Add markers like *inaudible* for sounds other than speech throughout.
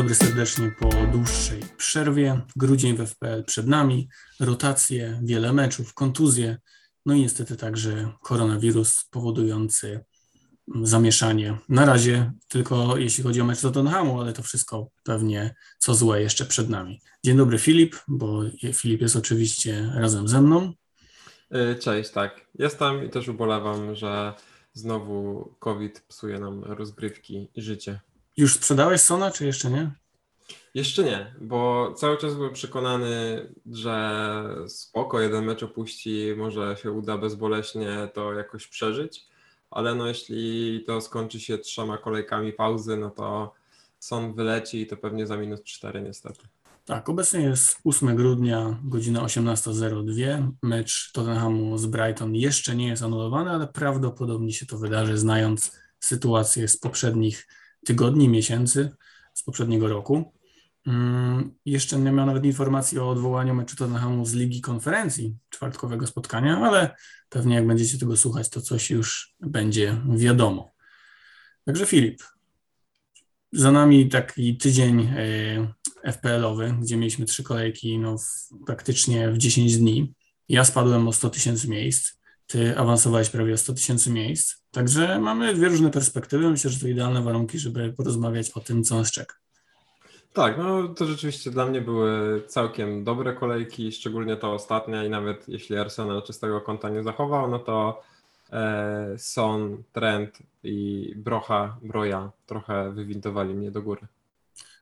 dobry serdecznie po dłuższej przerwie. Grudzień w FPL przed nami, rotacje, wiele meczów, kontuzje, no i niestety także koronawirus powodujący zamieszanie. Na razie tylko jeśli chodzi o mecz Tottenhamu, ale to wszystko pewnie co złe jeszcze przed nami. Dzień dobry Filip, bo Filip jest oczywiście razem ze mną. Y, cześć, tak. Jestem i też ubolewam, że znowu COVID psuje nam rozgrywki i życie. Już sprzedałeś Sona, czy jeszcze nie? Jeszcze nie, bo cały czas byłem przekonany, że spoko, jeden mecz opuści, może się uda bezboleśnie to jakoś przeżyć, ale no jeśli to skończy się trzema kolejkami pauzy, no to Son wyleci i to pewnie za minus 4 niestety. Tak, obecnie jest 8 grudnia, godzina 18.02. Mecz Tottenhamu z Brighton jeszcze nie jest anulowany, ale prawdopodobnie się to wydarzy, znając sytuację z poprzednich tygodni, miesięcy, z poprzedniego roku. Hmm, jeszcze nie miał nawet informacji o odwołaniu meczu Tottenhamu z Ligi Konferencji, czwartkowego spotkania, ale pewnie jak będziecie tego słuchać, to coś już będzie wiadomo. Także Filip, za nami taki tydzień e, FPL-owy, gdzie mieliśmy trzy kolejki no, w, praktycznie w 10 dni. Ja spadłem o 100 tysięcy miejsc, ty awansowałeś prawie o 100 tysięcy miejsc. Także mamy dwie różne perspektywy. Myślę, że to idealne warunki, żeby porozmawiać o tym, co nas czeka. Tak, no to rzeczywiście dla mnie były całkiem dobre kolejki, szczególnie ta ostatnia i nawet jeśli Arsenal czystego konta nie zachował, no to e, Son, Trent i Brocha, Broja trochę wywindowali mnie do góry.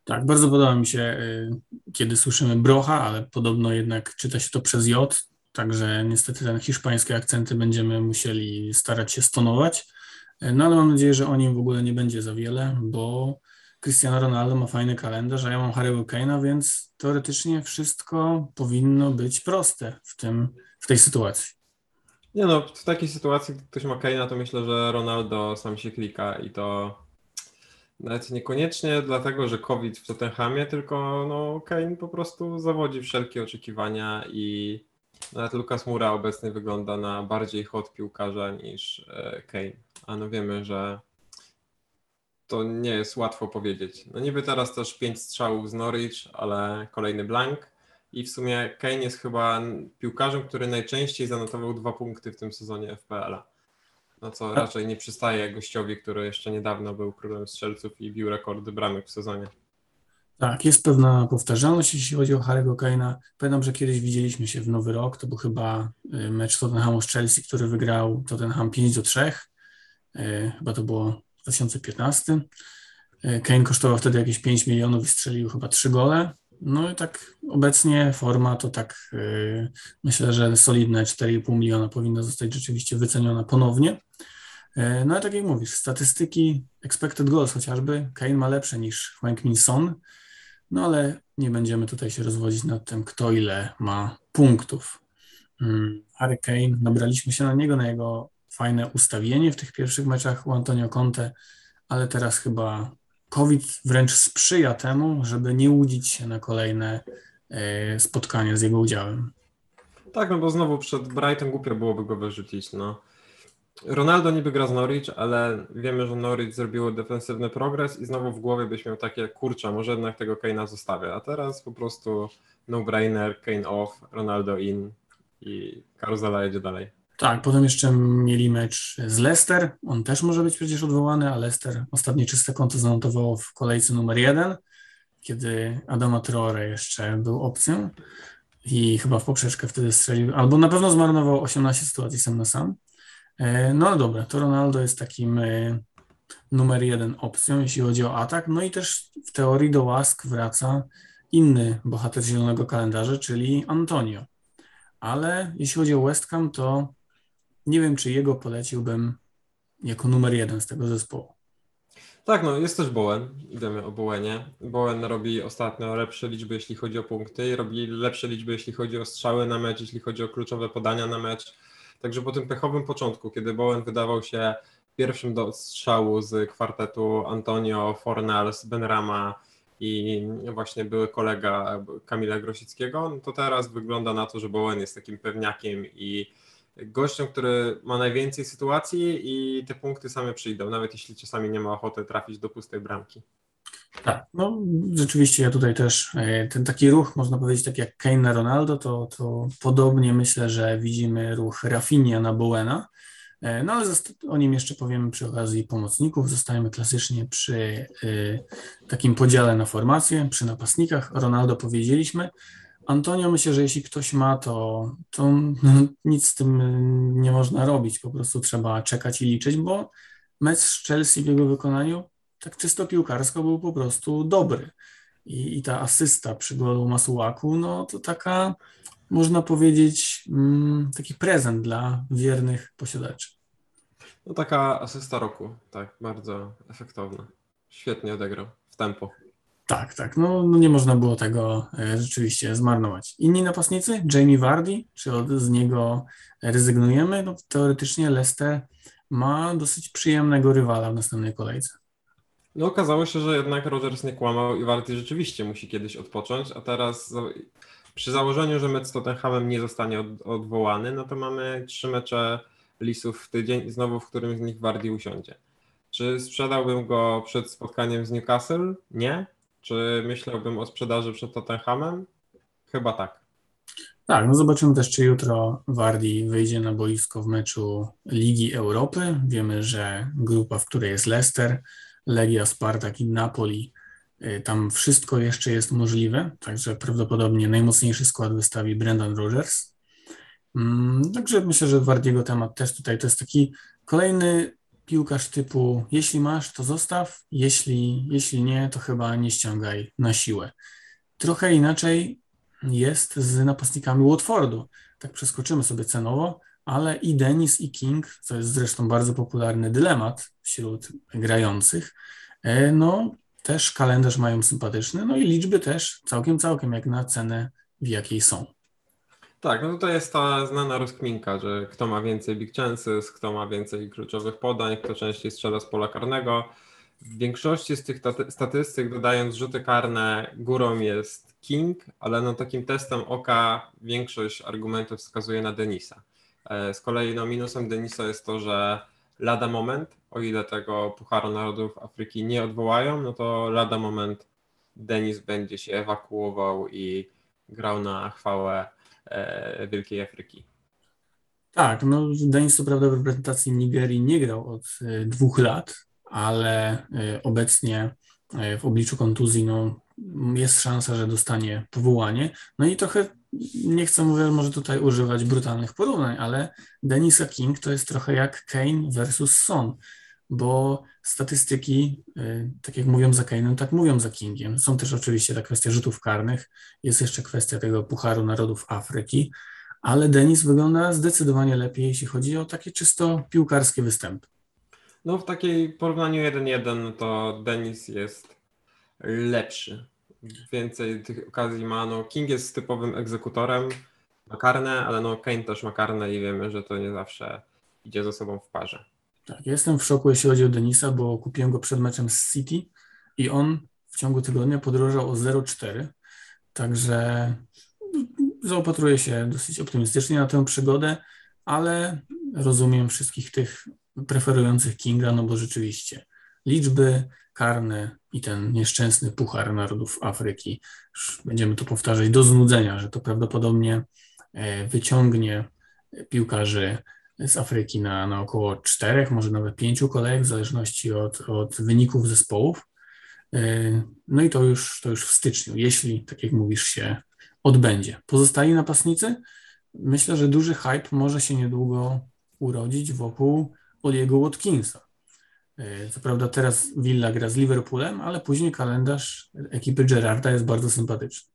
Tak, bardzo podoba mi się, y, kiedy słyszymy Brocha, ale podobno jednak czyta się to przez J, także niestety ten hiszpańskie akcenty będziemy musieli starać się stonować. No ale mam nadzieję, że o nim w ogóle nie będzie za wiele, bo Cristiano Ronaldo ma fajny kalendarz, a ja mam Harry'ego Kane'a, więc teoretycznie wszystko powinno być proste w, tym, w tej sytuacji. Nie no, w takiej sytuacji, gdy ktoś ma Kane'a, to myślę, że Ronaldo sam się klika i to nawet niekoniecznie dlatego, że COVID w Tottenhamie, tylko no, Kane po prostu zawodzi wszelkie oczekiwania i nawet Lucas Mura obecnie wygląda na bardziej hot piłkarza niż e, Kane. A no wiemy, że to nie jest łatwo powiedzieć. No niby teraz też pięć strzałów z Norwich, ale kolejny blank. I w sumie Kane jest chyba piłkarzem, który najczęściej zanotował dwa punkty w tym sezonie FPL-a. No co raczej nie przystaje gościowi, który jeszcze niedawno był królem strzelców i bił rekordy bramek w sezonie. Tak, jest pewna powtarzalność, jeśli chodzi o Harry'ego Kane'a. Pamiętam, że kiedyś widzieliśmy się w Nowy Rok, to był chyba y, mecz Tottenhamu z Chelsea, który wygrał Tottenham 5 do 3. Y, chyba to było 2015. E, Kane kosztował wtedy jakieś 5 milionów i strzelił chyba 3 gole. No i tak obecnie forma to tak myślę, że solidne 4,5 miliona powinna zostać rzeczywiście wyceniona ponownie. No ale tak jak mówisz, statystyki expected goals chociażby Kane ma lepsze niż Frank Min Son, no ale nie będziemy tutaj się rozwodzić nad tym, kto ile ma punktów. Yy, Harry Kane, nabraliśmy się na niego, na jego fajne ustawienie w tych pierwszych meczach u Antonio Conte, ale teraz chyba COVID wręcz sprzyja temu, żeby nie łudzić się na kolejne e, spotkania z jego udziałem. Tak, no bo znowu przed Brighton głupio byłoby go wyrzucić. No. Ronaldo niby gra z Norwich, ale wiemy, że Norwich zrobiło defensywny progres i znowu w głowie byś miał takie, kurczę, może jednak tego Kane'a zostawię, a teraz po prostu no-brainer, Kane off, Ronaldo in i karuzela jedzie dalej. Tak, potem jeszcze mieli mecz z Leicester. On też może być przecież odwołany, a Leicester ostatnie czyste konto zanotowało w kolejce numer jeden, kiedy Adama Traore jeszcze był opcją i chyba w poprzeczkę wtedy strzelił, albo na pewno zmarnował 18 sytuacji sam na sam. E, no dobra, to Ronaldo jest takim e, numer jeden opcją, jeśli chodzi o atak. No i też w teorii do łask wraca inny bohater zielonego kalendarza, czyli Antonio. Ale jeśli chodzi o West Ham, to nie wiem, czy jego poleciłbym jako numer jeden z tego zespołu. Tak, no jest też Bowen, idziemy o Bowenie. Bowen robi ostatnio lepsze liczby, jeśli chodzi o punkty, robi lepsze liczby, jeśli chodzi o strzały na mecz, jeśli chodzi o kluczowe podania na mecz. Także po tym pechowym początku, kiedy Bowen wydawał się pierwszym do strzału z kwartetu Antonio, Fornals, Benrama i właśnie były kolega Kamila Grosickiego, no to teraz wygląda na to, że Bowen jest takim pewniakiem i gościem, który ma najwięcej sytuacji i te punkty same przyjdą, nawet jeśli czasami nie ma ochoty trafić do pustej bramki. Tak, no rzeczywiście ja tutaj też e, ten taki ruch, można powiedzieć, tak jak Kane na Ronaldo, to, to podobnie myślę, że widzimy ruch Rafinha na Bowena, e, no ale o nim jeszcze powiemy przy okazji pomocników. Zostajemy klasycznie przy y, takim podziale na formację, przy napastnikach. Ronaldo powiedzieliśmy. Antonio, myślę, że jeśli ktoś ma, to, to no, nic z tym nie można robić. Po prostu trzeba czekać i liczyć, bo mecz z Chelsea w jego wykonaniu tak czysto piłkarsko był po prostu dobry. I, i ta asysta przy golu Masułaku, no to taka, można powiedzieć, mm, taki prezent dla wiernych posiadaczy. No taka asysta roku, tak, bardzo efektowna. Świetnie odegrał w tempo. Tak, tak, no, no nie można było tego e, rzeczywiście zmarnować. Inni napastnicy? Jamie Vardy, czy od, z niego rezygnujemy? No, teoretycznie Leicester ma dosyć przyjemnego rywala w następnej kolejce. No okazało się, że jednak Rogers nie kłamał i Warty rzeczywiście musi kiedyś odpocząć, a teraz przy założeniu, że mecz z Tottenhamem nie zostanie od, odwołany, no to mamy trzy mecze Lisów w tydzień znowu w którym z nich Wardy usiądzie. Czy sprzedałbym go przed spotkaniem z Newcastle? Nie. Czy myślałbym o sprzedaży przed Tottenhamem? Chyba tak. Tak, no zobaczymy też, czy jutro Wardi wyjdzie na boisko w meczu Ligi Europy. Wiemy, że grupa, w której jest Leicester, Legia, Spartak i Napoli, y, tam wszystko jeszcze jest możliwe, także prawdopodobnie najmocniejszy skład wystawi Brendan Rodgers. Mm, także myślę, że Wardiego temat też tutaj to jest taki kolejny piłkarz typu jeśli masz, to zostaw, jeśli, jeśli nie, to chyba nie ściągaj na siłę. Trochę inaczej jest z napastnikami Watfordu. Tak przeskoczymy sobie cenowo ale i Denis, i King, co jest zresztą bardzo popularny dylemat wśród grających, e, no też kalendarz mają sympatyczny, no i liczby też całkiem, całkiem jak na cenę, w jakiej są. Tak, no to jest ta znana rozkminka, że kto ma więcej big chances, kto ma więcej kluczowych podań, kto częściej strzela z pola karnego. W większości z tych statystyk, dodając rzuty karne, górą jest King, ale no takim testem oka większość argumentów wskazuje na Denisa. E, z kolei no, minusem Denisa jest to, że lada moment, o ile tego Pucharu Narodów Afryki nie odwołają, no to lada moment Denis będzie się ewakuował i grał na chwałę e, Wielkiej Afryki. Tak, no Denis co prawda w reprezentacji Nigerii nie grał od e, dwóch lat, ale obecnie w obliczu kontuzji no, jest szansa, że dostanie powołanie. No i trochę nie chcę mówię, może tutaj używać brutalnych porównań, ale Denisa King to jest trochę jak Kane versus Son, bo statystyki, y, tak jak mówią za Kane'em, tak mówią za Kingiem. Są też oczywiście ta kwestia rzutów karnych, jest jeszcze kwestia tego Pucharu Narodów Afryki, ale Denis wygląda zdecydowanie lepiej, jeśli chodzi o takie czysto piłkarskie występy. No w takiej porównaniu 1-1 to Denis jest lepszy więcej tych okazji ma. No, King jest typowym egzekutorem, ma karne, ale no Kane też ma karne i wiemy, że to nie zawsze idzie ze sobą w parze. Tak, jestem w szoku, jeśli chodzi o Denisa, bo kupiłem go przed meczem z City i on w ciągu tygodnia podrożał o 0,4, także zaopatruję się dosyć optymistycznie na tę przygodę, ale rozumiem wszystkich tych preferujących Kinga, no bo rzeczywiście liczby karne i ten nieszczęsny Puchar Narodów Afryki. Będziemy to powtarzać do znudzenia, że to prawdopodobnie e, wyciągnie piłkarzy z Afryki na, na około czterech, może nawet pięciu kolejek, w zależności od, od wyników zespołów. E, no i to już, to już w styczniu, jeśli, tak jak mówisz, się odbędzie. Pozostali napastnicy? Myślę, że duży hype może się niedługo urodzić wokół Oliego Watkinsa. E, co prawda teraz Villa gra z Liverpoolem, ale później kalendarz ekipy Gerarda jest bardzo sympatyczny.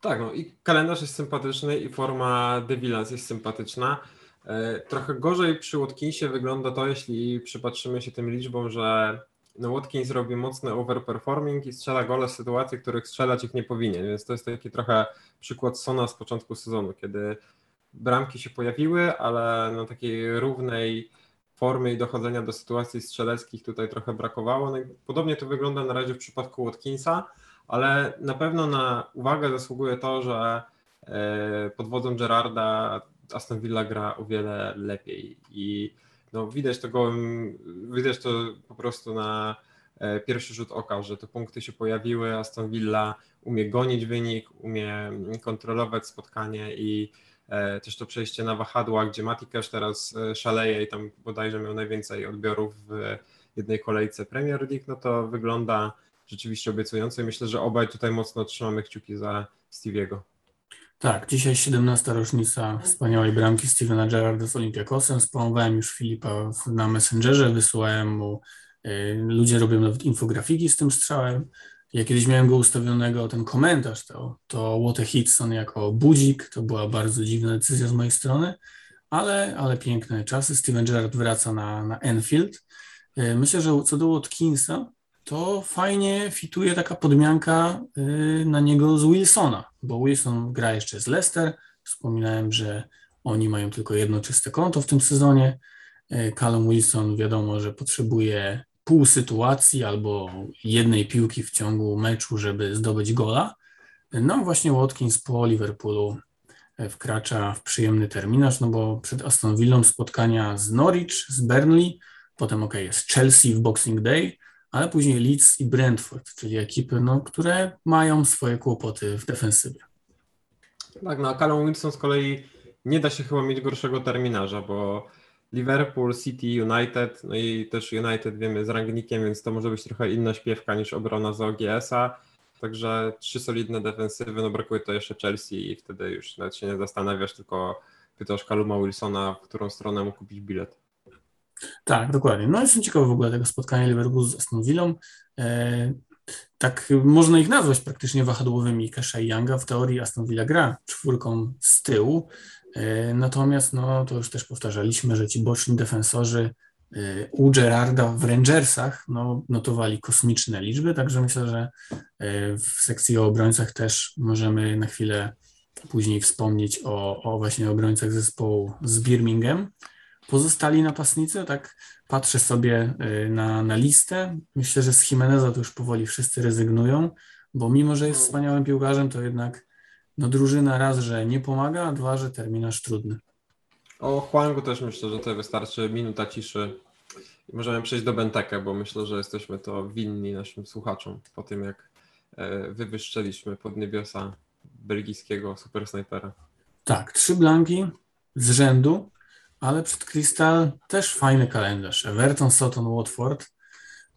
Tak, no i kalendarz jest sympatyczny i forma De Villas jest sympatyczna. E, trochę gorzej przy Watkinsie wygląda to, jeśli przypatrzymy się tym liczbom, że no Watkins robi mocny overperforming i strzela gole w sytuacji, w których strzelać ich nie powinien, więc to jest taki trochę przykład Sona z początku sezonu, kiedy bramki się pojawiły, ale na takiej równej formy i dochodzenia do sytuacji strzeleckich tutaj trochę brakowało. No podobnie to wygląda na razie w przypadku Watkinsa, ale na pewno na uwagę zasługuje to, że e, pod wodzą Gerarda Aston Villa gra o wiele lepiej i no widać to gołym, widać to po prostu na e, pierwszy rzut oka, że te punkty się pojawiły, Aston Villa umie gonić wynik, umie kontrolować spotkanie i też to przejście na wahadła, gdzie Mati Cash teraz szaleje i tam bodajże miał najwięcej odbiorów w jednej kolejce Premier League, no to wygląda rzeczywiście obiecująco i myślę, że obaj tutaj mocno trzymamy kciuki za Stevie'ego. Tak, dzisiaj 17. rocznica wspaniałej bramki Stevena Gerrarda z Olympiakosem. Spamowałem już Filipa na Messengerze, wysyłałem mu, ludzie robią nawet infografiki z tym strzałem. Ja kiedyś miałem go ustawionego, ten komentarz to, to What a Hitson jako budzik, to była bardzo dziwna decyzja z mojej strony, ale, ale piękne czasy. Steven Gerrard wraca na, na Enfield. Y, myślę, że co do Watkinsa, to fajnie fituje taka podmianka y, na niego z Wilsona, bo Wilson gra jeszcze z Leicester. Wspominałem, że oni mają tylko jedno czyste konto w tym sezonie. Y, Callum Wilson wiadomo, że potrzebuje pół sytuacji albo jednej piłki w ciągu meczu, żeby zdobyć gola. No właśnie Watkins po Liverpoolu y, wkracza w przyjemny terminarz, no bo przed Aston Villą spotkania z Norwich, z Burnley, potem ok, jest Chelsea w Boxing Day, ale później Leeds i Brentford, czyli ekipy, no, które mają swoje kłopoty w defensywie. Tak, no a Callum Wilson z kolei nie da się chyba mieć gorszego terminarza, bo Liverpool, City, United, no i też United wiemy z rangnikiem, więc to może być trochę inna śpiewka niż obrona z OGS-a. Także trzy solidne defensywy, no brakuje to jeszcze Chelsea i wtedy już nawet się nie zastanawiasz, tylko pytasz Kaluma Wilsona, w którą stronę mu kupić bilet. Tak, dokładnie. No jestem ciekawy w ogóle tego spotkania Liverpoolu z Aston Villą. E, tak można ich nazwać praktycznie wahadłowymi Kesha i Younga. W teorii Aston Villa gra czwórką z tyłu, natomiast no, to już też powtarzaliśmy, że ci boczni defensorzy e, u Gerarda w Rangersach no, notowali kosmiczne liczby, także myślę, że e, w sekcji o obrońcach też możemy na chwilę później wspomnieć o, o właśnie obrońcach zespołu z Birmingham. Pozostali napastnicy, tak patrzę sobie na, na listę. Myślę, że z Jimeneza to już powoli wszyscy rezygnują, bo mimo, że jest wspaniałym piłkarzem, to jednak no, drużyna raz, że nie pomaga, a dwa, że terminarz trudny. O Huangu też myślę, że to wystarczy minuta ciszy możemy przejść do Benteke, bo myślę, że jesteśmy to winni naszym słuchaczom po tym, jak e, wywyszczeliśmy pod niebiosa belgijskiego supersnajpera. Tak, trzy blanki z rzędu ale przed Crystal też fajny kalendarz. Everton, Soton, Watford.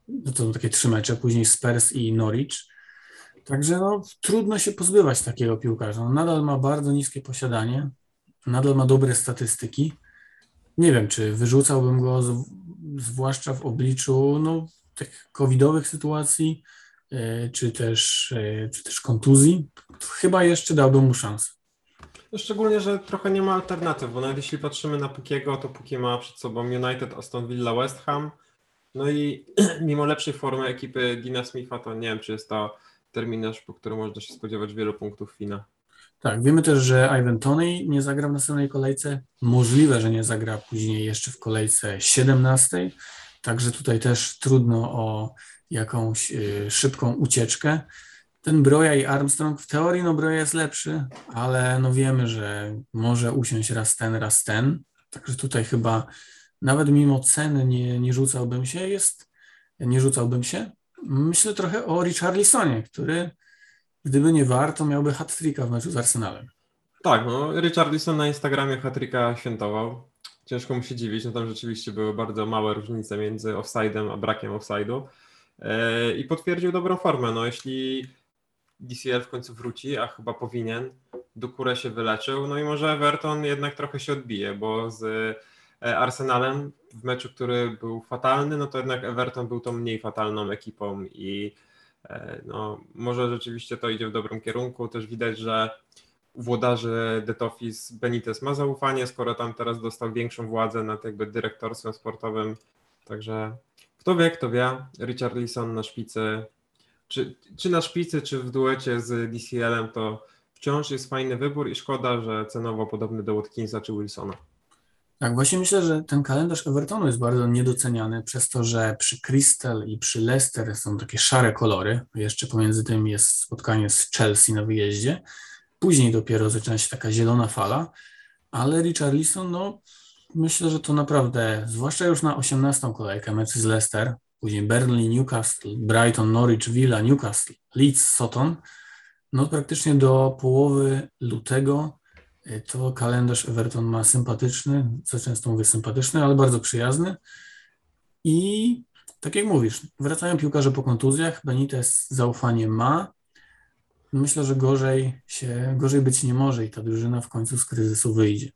No to są takie trzy mecze, później Spurs i Norwich. Także no, trudno się pozbywać takiego piłkarza. On nadal ma bardzo niskie posiadanie, nadal ma dobre statystyki. Nie wiem, czy wyrzucałbym go z, zwłaszcza w obliczu no, tych covidowych sytuacji, yy, czy, też, yy, czy też kontuzji. Chyba jeszcze dałbym mu szansę. No szczególnie, że trochę nie ma alternatyw, bo nawet jeśli patrzymy na Pukiego, to Puki ma przed sobą United, Aston Villa, West Ham. No i *clears throat* mimo lepszej formy ekipy Dina Smitha, to nie wiem, czy jest to terminarz, po którym można się spodziewać wielu punktów fina. Tak, wiemy też, że Ivan Toney nie zagra w następnej kolejce. Możliwe, że nie zagra później jeszcze w kolejce 17. Także tutaj też trudno o jakąś y, szybką ucieczkę ten Broja i Armstrong, w teorii no Broja jest lepszy, ale no wiemy, że może usiąść raz ten, raz ten, także tutaj chyba nawet mimo ceny nie, nie rzucałbym się, jest, nie rzucałbym się. Myślę trochę o Richarlisonie, który gdyby nie warto, miałby hat w meczu z Arsenalem. Tak, no Richarlison na Instagramie hat świętował. Ciężko mu się dziwić, no tam rzeczywiście były bardzo małe różnice między offside'em a brakiem offside'u. Yy, I potwierdził dobrą formę. No, jeśli DCL w końcu wróci, a chyba powinien. Dukure się wyleczył, no i może Everton jednak trochę się odbije, bo z e, Arsenalem w meczu, który był fatalny, no to jednak Everton był tą mniej fatalną ekipą i e, no, może rzeczywiście to idzie w dobrym kierunku. Też widać, że włodarzy Detofis Benitez ma zaufanie, skoro tam teraz dostał większą władzę nad jakby dyrektorstwem sportowym. Także kto wie, kto wie. Richard Leeson na szpicy czy, czy na szpicy, czy w duecie z DCL-em, to wciąż jest fajny wybór i szkoda, że cenowo podobny do Watkinsa czy Wilsona. Tak, właśnie myślę, że ten kalendarz Evertonu jest bardzo niedoceniany przez to, że przy Crystal i przy Leicester są takie szare kolory. Jeszcze pomiędzy tym jest spotkanie z Chelsea na wyjeździe. Później dopiero zaczyna się taka zielona fala, ale Richarlison, no myślę, że to naprawdę, zwłaszcza już na 18 kolejkę mecz z Leicester, później Burnley, Newcastle, Brighton, Norwich, Villa, Newcastle, Leeds, Soton, no praktycznie do połowy lutego to kalendarz Everton ma sympatyczny, co często mówię sympatyczny, ale bardzo przyjazny i tak jak mówisz, wracają piłkarze po kontuzjach, Benitez zaufanie ma, myślę, że gorzej się, gorzej być nie może i ta drużyna w końcu z kryzysu wyjdzie.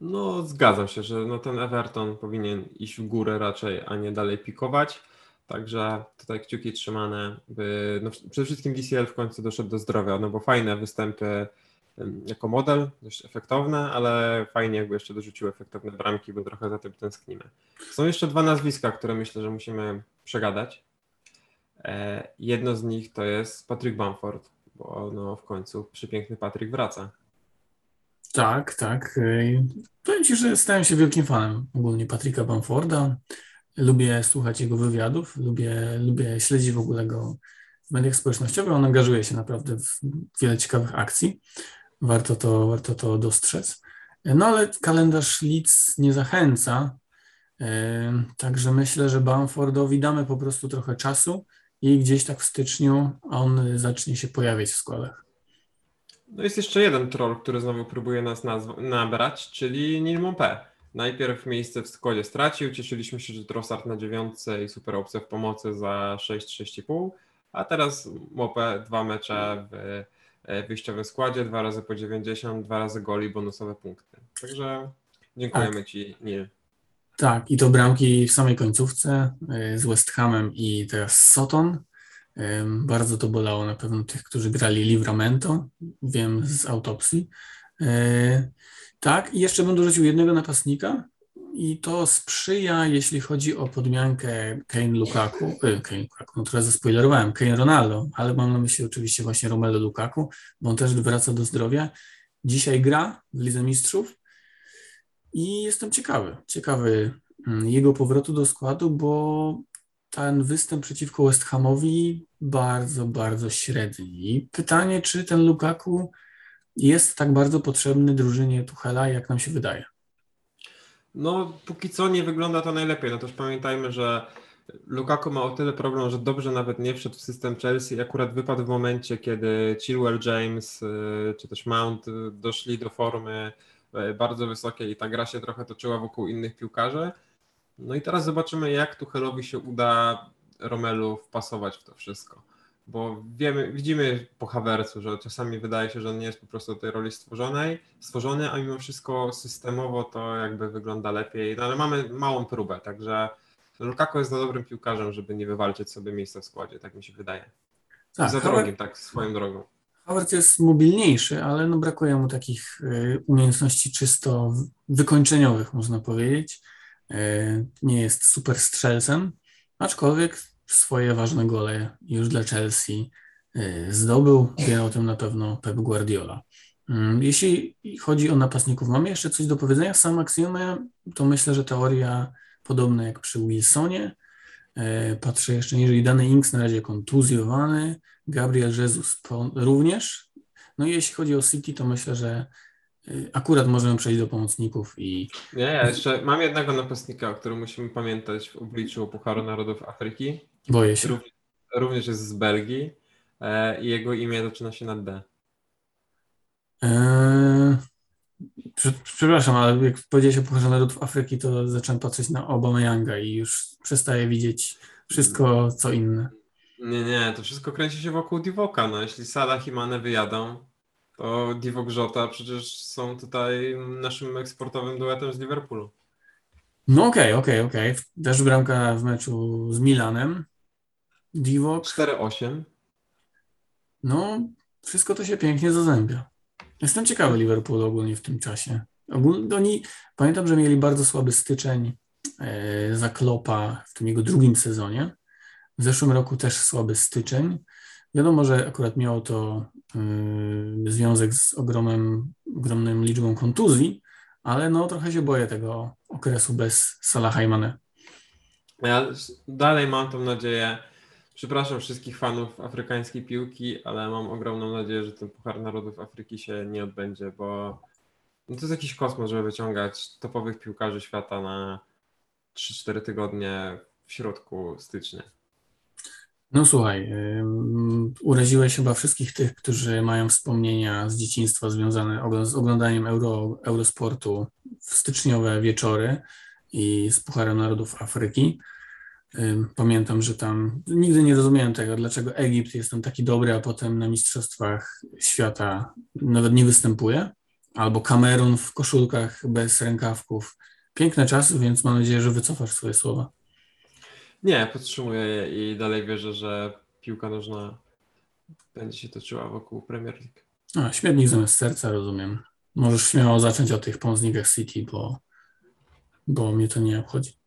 No, zgadzam się, że no ten Everton powinien iść w górę raczej, a nie dalej pikować. Także tutaj kciuki trzymane, by no przede wszystkim DCL w końcu doszedł do zdrowia, no bo fajne występy jako model, dość efektowne, ale fajnie jakby jeszcze dorzucił efektowne bramki, bo trochę za tym tęsknimy. Są jeszcze dwa nazwiska, które myślę, że musimy przegadać. E, jedno z nich to jest Patrick Bamford, bo no w końcu przepiękny Patrick wraca. Tak, tak. Powiem Ci, że stałem się wielkim fanem ogólnie Patryka Bamforda. Lubię słuchać jego wywiadów, lubię, lubię śledzić w ogóle go w mediach społecznościowych. On angażuje się naprawdę w wiele ciekawych akcji. Warto to, warto to dostrzec. No ale kalendarz Leeds nie zachęca. Także myślę, że Bamfordowi damy po prostu trochę czasu i gdzieś tak w styczniu on zacznie się pojawiać w składach. No jest jeszcze jeden troll, który znowu próbuje nas nabrać, czyli Neil Mompé. Najpierw miejsce w składzie stracił, cieszyliśmy się, że Trossard na dziewiątce i super opcja w pomocy za 6-6,5, a teraz Mopé dwa mecze w e, wyjściowym składzie, dwa razy po 90, dwa razy goli, bonusowe punkty. Także dziękujemy tak. Ci, Neil. Tak, i to bramki w samej końcówce e, z West Hamem i teraz Soton. Bardzo to bolało na pewno tych, którzy grali Livramento, wiem z autopsji. E, tak, i jeszcze bym dorzucił jednego napastnika i to sprzyja, jeśli chodzi o podmiankę Kane Lukaku, e, Kane Lukaku, no teraz zaspoilerowałem, Kane Ronaldo, ale mam na myśli oczywiście właśnie Romelu Lukaku, bo on też wraca do zdrowia. Dzisiaj gra w Lidze Mistrzów i jestem ciekawy, ciekawy mm, jego powrotu do składu, bo ten występ przeciwko West Hamowi bardzo, bardzo średni. Pytanie, czy ten Lukaku jest tak bardzo potrzebny drużynie Tuchela, jak nam się wydaje? No, póki co nie wygląda to najlepiej. No też pamiętajmy, że Lukaku ma o tyle problem, że dobrze nawet nie wszedł w system Chelsea i akurat wypadł w momencie, kiedy Chilwell James y, czy też Mount y, doszli do formy y, bardzo wysokiej i ta gra się trochę toczyła wokół innych piłkarzy. No i teraz zobaczymy, jak Tuchelowi się uda Romelu wpasować w to wszystko. Bo wiemy, widzimy po Hawercu, że czasami wydaje się, że on nie jest po prostu do tej roli stworzonej, stworzony, a mimo wszystko systemowo to jakby wygląda lepiej. No ale mamy małą próbę, także Lukaku jest za dobrym piłkarzem, żeby nie wywalczyć sobie miejsca w składzie, tak mi się wydaje. Tak, za drogim, tak, swoją drogą. Havertz jest mobilniejszy, ale no brakuje mu takich y, umiejętności czysto wykończeniowych, można powiedzieć. E, nie jest super strzelcem, aczkolwiek swoje ważne gole już dla Chelsea e, zdobył. Wie o tym na pewno Pep Guardiola. Mm, jeśli chodzi o napastników, mamy jeszcze coś do powiedzenia. Sam Maxiome, to myślę, że teoria podobna jak przy Wilsonie. E, patrzę jeszcze niżej. Dany Inks na razie kontuzjowany. Gabriel Jesus również. No i jeśli chodzi o City, to myślę, że Y, akurat możemy przejść do pomocników i... Nie, ja jeszcze mam jednego napastnika, o którym musimy pamiętać w obliczu Pucharu Narodów Afryki. Boję się. Również, również jest z Belgii e, i jego imię zaczyna się na D. Eee, przepraszam, ale jak powiedziałeś o Pucharze Narodów Afryki, to zacząłem patrzeć na Obama i już przestaję widzieć wszystko, co inne. Nie, nie, to wszystko kręci się wokół Divoka. No, jeśli Salah i Mane wyjadą, to Divo Grzota przecież są tutaj naszym eksportowym duetem z Liverpoolu. No okej, okay, okej, okay, okej. Okay. Też bramka w meczu z Milanem. Divo. 4-8. No, wszystko to się pięknie zazębia. Jestem ciekawy Liverpoolu ogólnie w tym czasie. Ogólnie oni, pamiętam, że mieli bardzo słaby styczeń e, za Klopa w tym jego drugim sezonie. W zeszłym roku też słaby styczeń. Wiadomo, że akurat miało to y, związek z ogromnym, ogromną liczbą kontuzji, ale no trochę się boję tego okresu bez Salaha i Mane. Ja dalej mam tą nadzieję, przepraszam wszystkich fanów afrykańskiej piłki, ale mam ogromną nadzieję, że ten Puchar Narodów Afryki się nie odbędzie, bo no to jest jakiś kosmos, żeby wyciągać topowych piłkarzy świata na 3-4 tygodnie w środku stycznia. No słuchaj, uraziłeś chyba wszystkich tych, którzy mają wspomnienia z dzieciństwa związane z oglądaniem Euro, Eurosportu w styczniowe wieczory i z Pucharem Narodów Afryki. Pamiętam, że tam nigdy nie rozumiałem tego, dlaczego Egipt jest tam taki dobry, a potem na Mistrzostwach Świata nawet nie występuje. Albo Kamerun w koszulkach bez rękawków. Piękne czasy, więc mam nadzieję, że wycofasz swoje słowa. Nie, podtrzymuję je i dalej wierzę, że piłka nożna będzie się toczyła wokół Premier League. A, śmietnik zamiast serca, rozumiem. Możesz śmiało zacząć o tych pomocnikach City, bo, bo mnie to nie obchodzi.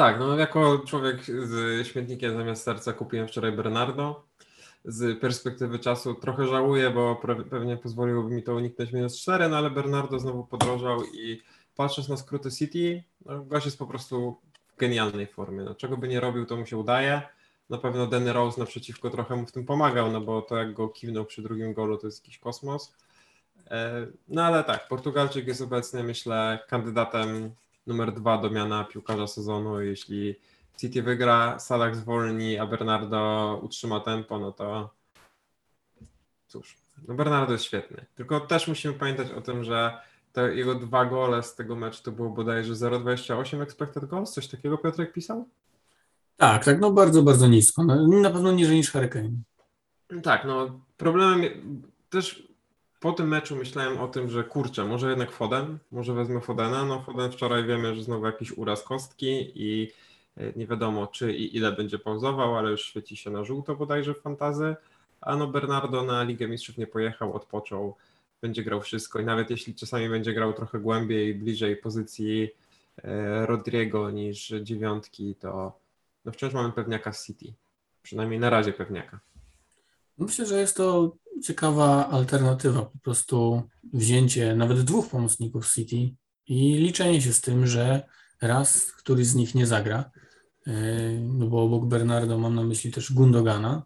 Tak, no jako człowiek z śmietnikiem zamiast serca kupiłem wczoraj Bernardo. Z perspektywy czasu trochę żałuję, bo pewnie pozwoliłoby mi to uniknąć minus 4, no ale Bernardo znowu podrożał i patrząc na skróty City, no gość jest po prostu w genialnej formie. No, czego by nie robił, to mu się udaje. Na pewno Danny Rose naprzeciwko trochę mu w tym pomagał, no bo to jak go kiwnął przy drugim golu, to jest jakiś kosmos. E, no ale tak, Portugalczyk jest obecnie, myślę, kandydatem numer dwa do miana piłkarza sezonu. Jeśli City wygra, Salah zwolni, a Bernardo utrzyma tempo, no to cóż, no Bernardo jest świetny. Tylko też musimy pamiętać o tym, że te jego dwa gole z tego meczu to było bodajże 0,28 expected goals, coś takiego Piotrek pisał? Tak, tak, no bardzo, bardzo nisko. No, na pewno niżej niż Hurricane. Tak, no problemem też po tym meczu myślałem o tym, że kurczę, może jednak Foden, może wezmę Fodena. No Foden wczoraj wiemy, że znowu jakiś uraz kostki i e, nie wiadomo czy i ile będzie pauzował, ale już świeci się na żółto bodajże w fantazy. A no Bernardo na Ligę Mistrzów nie pojechał, odpoczął, będzie grał wszystko i nawet jeśli czasami będzie grał trochę głębiej, bliżej pozycji e, Rodrigo niż dziewiątki, to no wciąż mamy pewniaka z City. Przynajmniej na razie pewniaka. Myślę, że jest to ciekawa alternatywa, po prostu wzięcie nawet dwóch pomocników City i liczenie się z tym, że raz któryś z nich nie zagra, e, no bo obok Bernardo mam na myśli też Gundogana,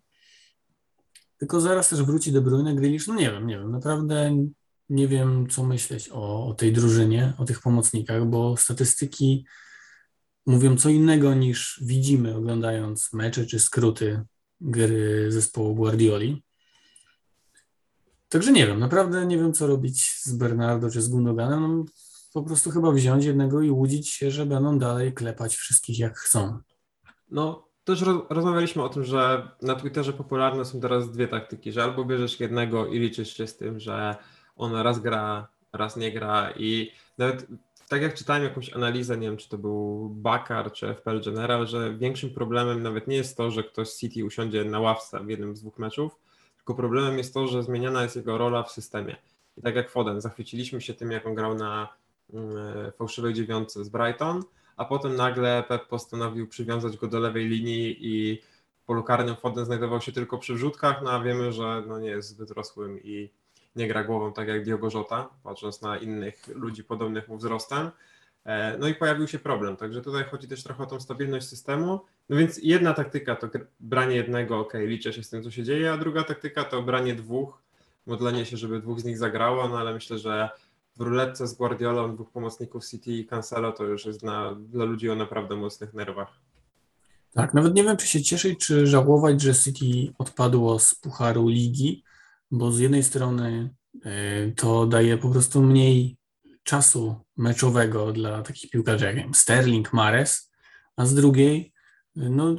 tylko zaraz też wróci De Bruyne, Grealish, no nie wiem, nie wiem, naprawdę nie wiem, co myśleć o, o tej drużynie, o tych pomocnikach, bo statystyki mówią co innego niż widzimy oglądając mecze czy skróty gry zespołu Guardioli. Także nie wiem, naprawdę nie wiem, co robić z Bernardo czy z Gundoganem. No, po prostu chyba wziąć jednego i łudzić się, że będą dalej klepać wszystkich jak chcą. No, też roz rozmawialiśmy o tym, że na Twitterze popularne są teraz dwie taktyki, że albo bierzesz jednego i liczysz się z tym, że on raz gra, raz nie gra i nawet tak jak czytałem jakąś analizę, nie wiem czy to był Bakar czy FPL General, że większym problemem nawet nie jest to, że ktoś z City usiądzie na ławce w jednym z dwóch meczów, tylko problemem jest to, że zmieniana jest jego rola w systemie. I tak jak Foden, zachwyciliśmy się tym, jak on grał na mm, e, fałszywej dziewiątce z Brighton, a potem nagle Pep postanowił przywiązać go do lewej linii i w polu karnym Foden znajdował się tylko przy wrzutkach, no a wiemy, że no nie jest zbyt rosłym i nie gra głową tak jak Diogo Jota, patrząc na innych ludzi podobnych mu wzrostem. E, no i pojawił się problem, także tutaj chodzi też trochę o tą stabilność systemu. No więc jedna taktyka to branie jednego, ok, liczę się z tym, co się dzieje, a druga taktyka to branie dwóch, modlenie się, żeby dwóch z nich zagrało, no ale myślę, że w ruletce z Guardiolą dwóch pomocników City i Cancelo to już jest na, dla ludzi o naprawdę mocnych nerwach. Tak, nawet nie wiem, czy się cieszyć, czy żałować, że City odpadło z Pucharu Ligi, bo z jednej strony e, to daje po prostu mniej czasu meczowego dla takich piłkarzy jak Sterling, Mares, a z drugiej no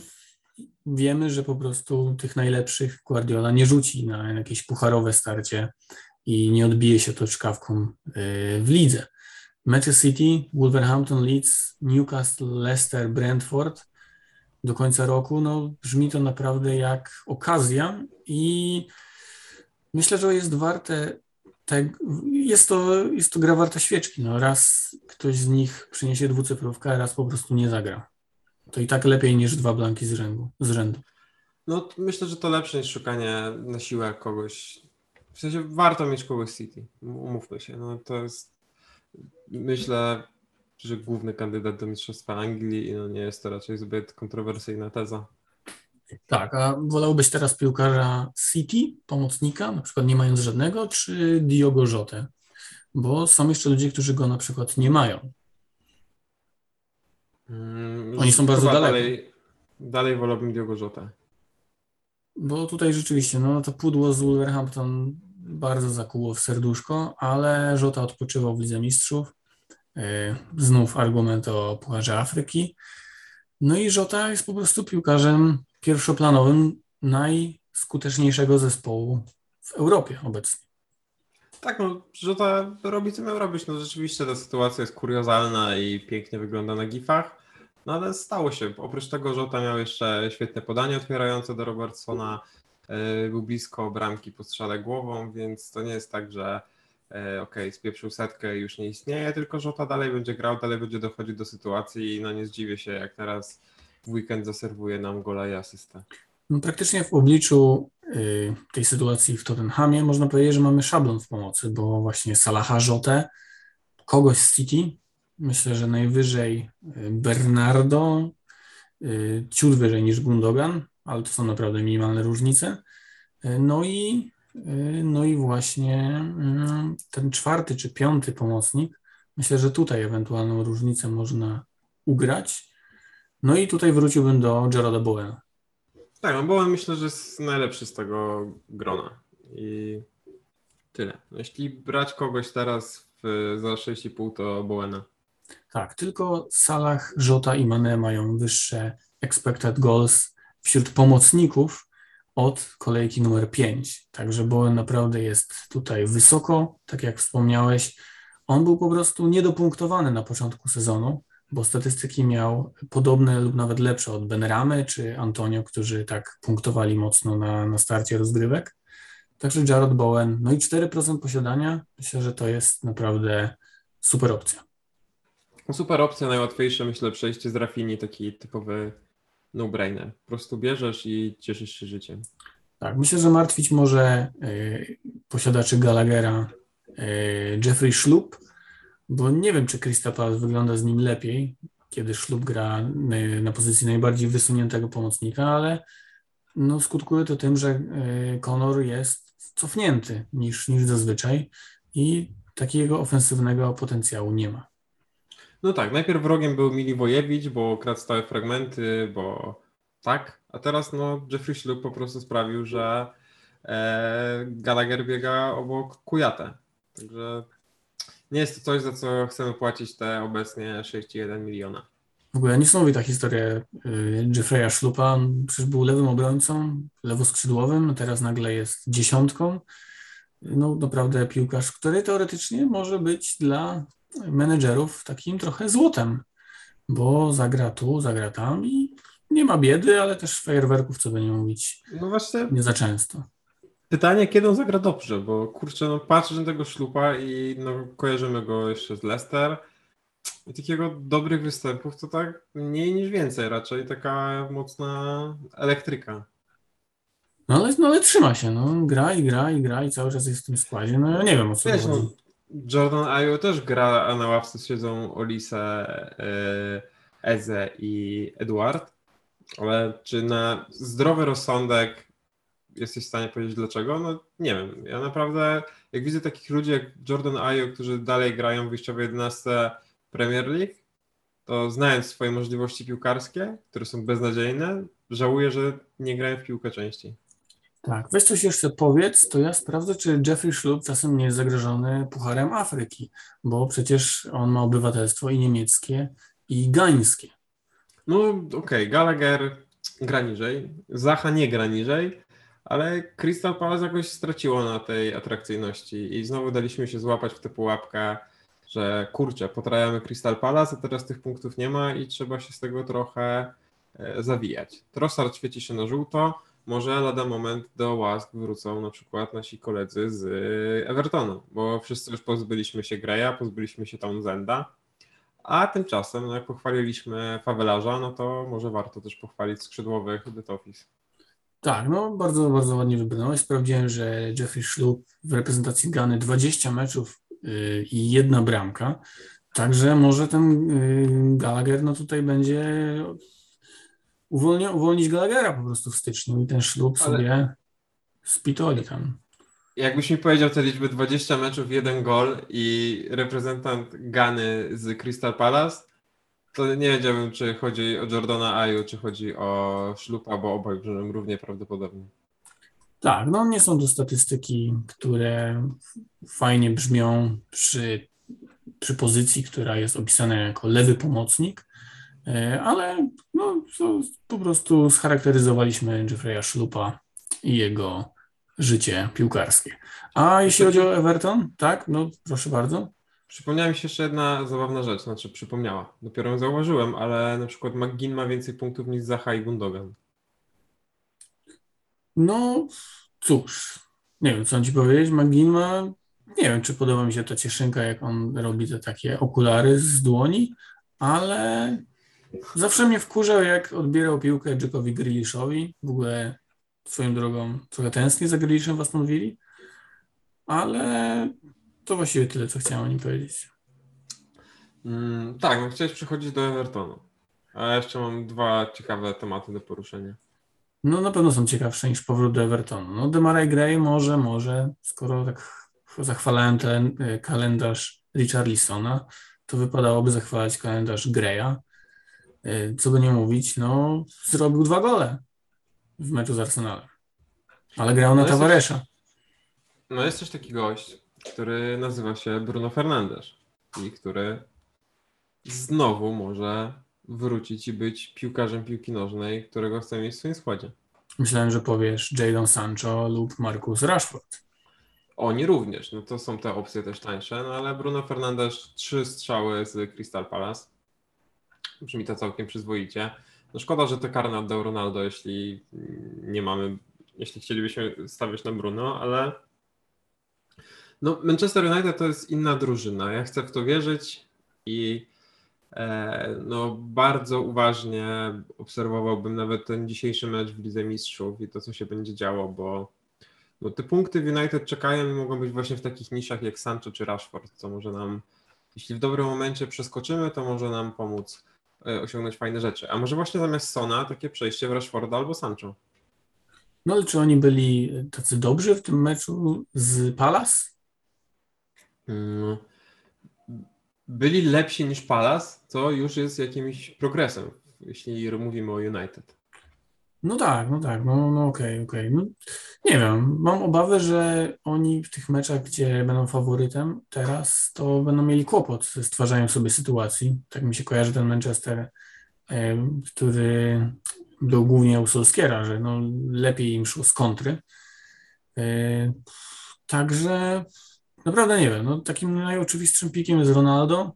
wiemy, że po prostu tych najlepszych Guardiola nie rzuci na jakieś pucharowe starcie i nie odbije się to czkawką e, w lidze. Mecze City, Wolverhampton, Leeds, Newcastle, Leicester, Brentford do końca roku, no brzmi to naprawdę jak okazja i myślę, że jest warte tak, jest, to, jest to gra warta świeczki. No, raz ktoś z nich przyniesie dwucyfrówkę, a raz po prostu nie zagra. To i tak lepiej niż dwa blanki z rzędu. Z rzędu. No myślę, że to lepsze niż szukanie na siłę kogoś. W sensie warto mieć kogoś City. Umówmy się. No, to jest myślę, że główny kandydat do Mistrzostwa Anglii i no nie jest to raczej zbyt kontrowersyjna teza. Tak, a wolałbyś teraz piłkarza City, pomocnika, na przykład nie mając żadnego, czy Diogo Jotę? Bo są jeszcze ludzie, którzy go na przykład nie mają. Hmm, Oni są bardzo daleko. Dalej, dalej wolałbym Diogo Jota. Bo tutaj rzeczywiście, no to pudło z Wolverhampton bardzo zakuło w serduszko, ale Żota odpoczywał w Lidze Mistrzów. Yy, znów argument o Pucharze Afryki. No i Żota jest po prostu piłkarzem pierwszoplanowym najskuteczniejszego zespołu w Europie obecnie. Tak, no, Żota robi co miał robić. No rzeczywiście ta sytuacja jest kuriozalna i pięknie wygląda na gifach, no ale stało się. Oprócz tego Żota miał jeszcze świetne podanie otwierające do Robertsona, yy, był blisko bramki po strzale głową, więc to nie jest tak, że yy, okej, okay, spieprzył setkę już nie istnieje, tylko Żota dalej będzie grał, dalej będzie dochodzić do sytuacji i no nie zdziwię się, jak teraz w weekend zaserwuje nam gola i asystę. No, praktycznie w obliczu y, tej sytuacji w Tottenhamie można powiedzieć, że mamy szablon w pomocy, bo właśnie Salaha Jotę, kogoś z City, myślę, że najwyżej y, Bernardo, y, ciut wyżej niż Gundogan, ale to są naprawdę minimalne różnice. No i, no i właśnie mm, ten czwarty czy piąty pomocnik, myślę, że tutaj ewentualną różnicę można ugrać. No i tutaj wróciłbym do Gerarda Bowena. Tak, no Bowen myślę, że jest najlepszy z tego grona. I tyle. No jeśli brać kogoś teraz w, za 6,5 to Bowena. Tak, tylko Salah, Jota i Mane mają wyższe expected goals wśród pomocników od kolejki numer 5. Także Bowen naprawdę jest tutaj wysoko, tak jak wspomniałeś. On był po prostu niedopunktowany na początku sezonu bo statystyki miał podobne lub nawet lepsze od Benramy czy Antonio, którzy tak punktowali mocno na, na starcie rozgrywek. Także Jared Bowen, no i 4% posiadania, myślę, że to jest naprawdę super opcja. Super opcja, najłatwiejsze myślę przejście z Rafini, taki typowy no-brainer. Po prostu bierzesz i cieszysz się życiem. Tak, myślę, że martwić może y, posiadaczy Gallaghera y, Jeffrey Schlupp, bo nie wiem, czy Crystal Palace wygląda z nim lepiej, kiedy Szlub gra na pozycji najbardziej wysuniętego pomocnika, ale no, skutkuje to tym, że e, Conor jest cofnięty niż, niż zazwyczaj i takiego ofensywnego potencjału nie ma. No tak, najpierw wrogiem był Miliwojewicz, bo kradł stałe fragmenty, bo tak, a teraz no Jeffrey Ślub po prostu sprawił, że e, Gallagher biega obok Kujatę. Także nie jest to coś, za co chcemy płacić te obecnie 6,1 miliona. W ogóle niesamowita historia y, Jeffrey'a Szlupa. Przecież był lewym obrońcą, lewoskrzydłowym, teraz nagle jest dziesiątką. No naprawdę piłkarz, który teoretycznie może być dla menedżerów takim trochę złotem, bo zagra tu, zagra tam i nie ma biedy, ale też fajerwerków, co by nie mówić, no właśnie, nie za często. Pytanie, kiedy on zagra dobrze, bo kurczę, no patrzę na tego szlupa i no, kojarzymy go jeszcze z Leicester. I takiego dobrych występów to tak mniej niż więcej, raczej taka mocna elektryka. No ale, no ale trzyma się, no gra i gra i gra i cały czas jest w tym składzie, no ja nie wiem o co Wiesz, no, Jordan Ayew też gra, a na ławce siedzą Olise, yy, Eze i Eduard, ale czy na zdrowy rozsądek jesteś w stanie powiedzieć dlaczego? No nie wiem. Ja naprawdę, jak widzę takich ludzi jak Jordan Ayew, którzy dalej grają w wyjściowej 11 Premier League, to znając swoje możliwości piłkarskie, które są beznadziejne, żałuję, że nie grają w piłkę częściej. Tak, weź coś jeszcze powiedz, to ja sprawdzę, czy Jeffrey Schlupp czasem nie jest zagrożony Pucharem Afryki, bo przecież on ma obywatelstwo i niemieckie, i gańskie. No okej, okay. Gallagher gra niżej, Zacha nie gra niżej, ale Crystal Palace jakoś straciło na tej atrakcyjności i znowu daliśmy się złapać w tę pułapkę, że kurczę, potrajamy Crystal Palace, a teraz tych punktów nie ma i trzeba się z tego trochę e, zawijać. Trossard świeci się na żółto, może lada moment do łask wrócą na przykład nasi koledzy z Evertonu, bo wszyscy już pozbyliśmy się Greya, pozbyliśmy się Townsenda, a tymczasem, no jak pochwaliliśmy Favelarza, no to może warto też pochwalić skrzydłowych The Office. Tak, no bardzo, bardzo ładnie wybrnąłeś. Sprawdziłem, że Jeffrey Schlupp w reprezentacji Gany 20 meczów yy, i jedna bramka. Także może ten yy, Gallagher no tutaj będzie uwolni, uwolnić Gallaghera po prostu w styczniu i ten ślub Ale... sobie spitoli tam. Jakbyś mi powiedział te liczby 20 meczów, jeden gol i reprezentant Gany z Crystal Palace, to nie wiedziałbym, czy chodzi o Jordana Aju, czy chodzi o Szlupa, bo obaj brzmią równie prawdopodobnie. Tak, no nie są to statystyki, które fajnie brzmią przy, przy pozycji, która jest opisana jako lewy pomocnik, e, ale no, po prostu scharakteryzowaliśmy Jeffrey'a Szlupa i jego życie piłkarskie. A jeśli chodzi o Everton, tak, no proszę bardzo. Przypomniała mi się jeszcze jedna zabawna rzecz, znaczy przypomniała. Dopiero ją zauważyłem, ale na przykład McGinn ma więcej punktów niż Zaha i Gundogan. No cóż, nie wiem co ci powiedzieć. McGinn ma, nie wiem czy podoba mi się ta cieszynka, jak on robi te takie okulary z dłoni, ale zawsze mnie wkurzał, jak odbierał piłkę Jackowi Grealishowi. W ogóle swoją drogą trochę tęsknię za Grealishem w Aston Villa, ale to właściwie tyle, co chciałem o nim powiedzieć. Mm, tak, no chciałeś przechodzić do Evertonu. A jeszcze mam dwa ciekawe tematy do poruszenia. No na pewno są ciekawsze niż powrót do Evertonu. No Demarai Gray może, może, skoro tak zachwalałem ten y, kalendarz Richarlisona, to wypadałoby zachwalać kalendarz Greya. Y, co by nie mówić, no zrobił dwa gole w meczu z Arsenalem. Ale grał na no Tavaresza. No jest też taki gość, który nazywa się Bruno Fernandes i który znowu może wrócić i być piłkarzem piłki nożnej, którego chce mieć w swoim składzie. Myślałem, że powiesz Jadon Sancho lub Marcus Rashford. Oni również, no to są te opcje też tańsze, no ale Bruno Fernandes trzy strzały z Crystal Palace. Brzmi to całkiem przyzwoicie. No szkoda, że te karne oddał Ronaldo, jeśli nie mamy, jeśli chcielibyśmy stawiać na Bruno, ale no, Manchester United to jest inna drużyna. Ja chcę w to wierzyć i e, no, bardzo uważnie obserwowałbym nawet ten dzisiejszy mecz w Lidze Mistrzów i to, co się będzie działo, bo no, te punkty w United czekają i mogą być właśnie w takich niszach jak Sancho czy Rashford, co może nam, jeśli w dobrym momencie przeskoczymy, to może nam pomóc e, osiągnąć fajne rzeczy. A może właśnie zamiast Sona takie przejście w Rashforda albo Sancho. No ale czy oni byli tacy dobrzy w tym meczu z Palace? Mm, byli lepsi niż Palace, to już jest jakimś progresem, jeśli mówimy o United. No tak, no tak, no, no okej, okay, okej. Okay. No, nie wiem, mam obawy, że oni w tych meczach, gdzie będą faworytem teraz, to będą mieli kłopot ze stwarzaniem sobie sytuacji. Tak mi się kojarzy ten Manchester, który był głównie u Solskiera, że no, lepiej im szło z kontry. E, także Naprawdę nie wiem. No, takim najoczywistszym pikiem jest Ronaldo,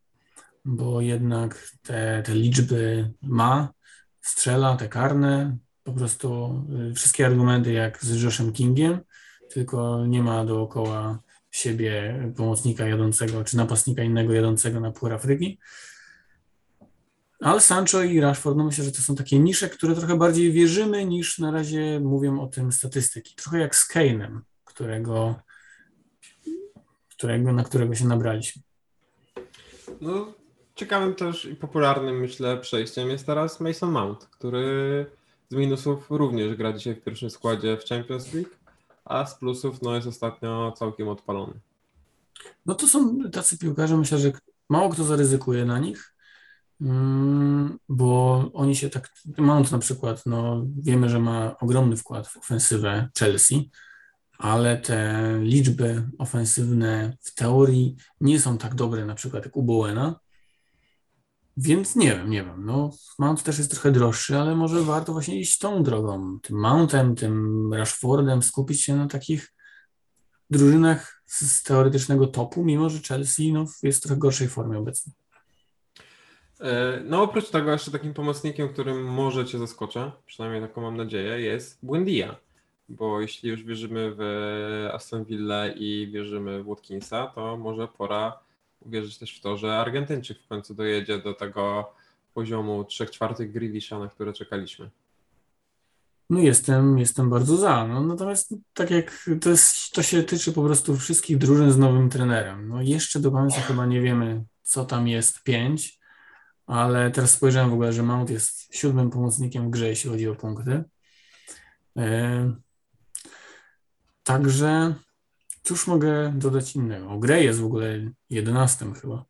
bo jednak te, te liczby ma, strzela, te karne, po prostu y, wszystkie argumenty jak z Joshem Kingiem, tylko nie ma dookoła siebie pomocnika jadącego, czy napastnika innego jadącego na pół Afryki. Ale Sancho i Rashford, no myślę, że to są takie nisze, które trochę bardziej wierzymy niż na razie mówią o tym statystyki. Trochę jak z Kane'em, którego którego, na którego się nabraliśmy. No, ciekawym też i popularnym, myślę, przejściem jest teraz Mason Mount, który z minusów również gra dzisiaj w pierwszym składzie w Champions League, a z plusów no, jest ostatnio całkiem odpalony. No to są tacy piłkarze, myślę, że mało kto zaryzykuje na nich, mm, bo oni się tak, Mount na przykład, no wiemy, że ma ogromny wkład w ofensywę Chelsea, ale te liczby ofensywne w teorii nie są tak dobre na przykład jak u Bowena, więc nie wiem, nie wiem, no Mount też jest trochę droższy, ale może warto właśnie iść tą drogą, tym Mountem, tym Rashfordem, skupić się na takich drużynach z teoretycznego topu, mimo że Chelsea no, jest w trochę gorszej formie obecnie. E, no oprócz tego jeszcze takim pomocnikiem, którym może Cię zaskoczę, przynajmniej taką mam nadzieję, jest Buendia bo jeśli już wierzymy w Aston Villa i wierzymy w Watkinsa, to może pora uwierzyć też w to, że Argentyńczyk w końcu dojedzie do tego poziomu 3 czwartych Grealisha, na które czekaliśmy. No jestem, jestem bardzo za. No, natomiast tak jak to, jest, to się tyczy po prostu wszystkich drużyn z nowym trenerem. No jeszcze do końca chyba nie wiemy, co tam jest 5, ale teraz spojrzałem w ogóle, że Mount jest siódmym pomocnikiem w grze, jeśli chodzi o punkty. E, Także cóż mogę dodać innego? Grey jest w ogóle jedenastym chyba.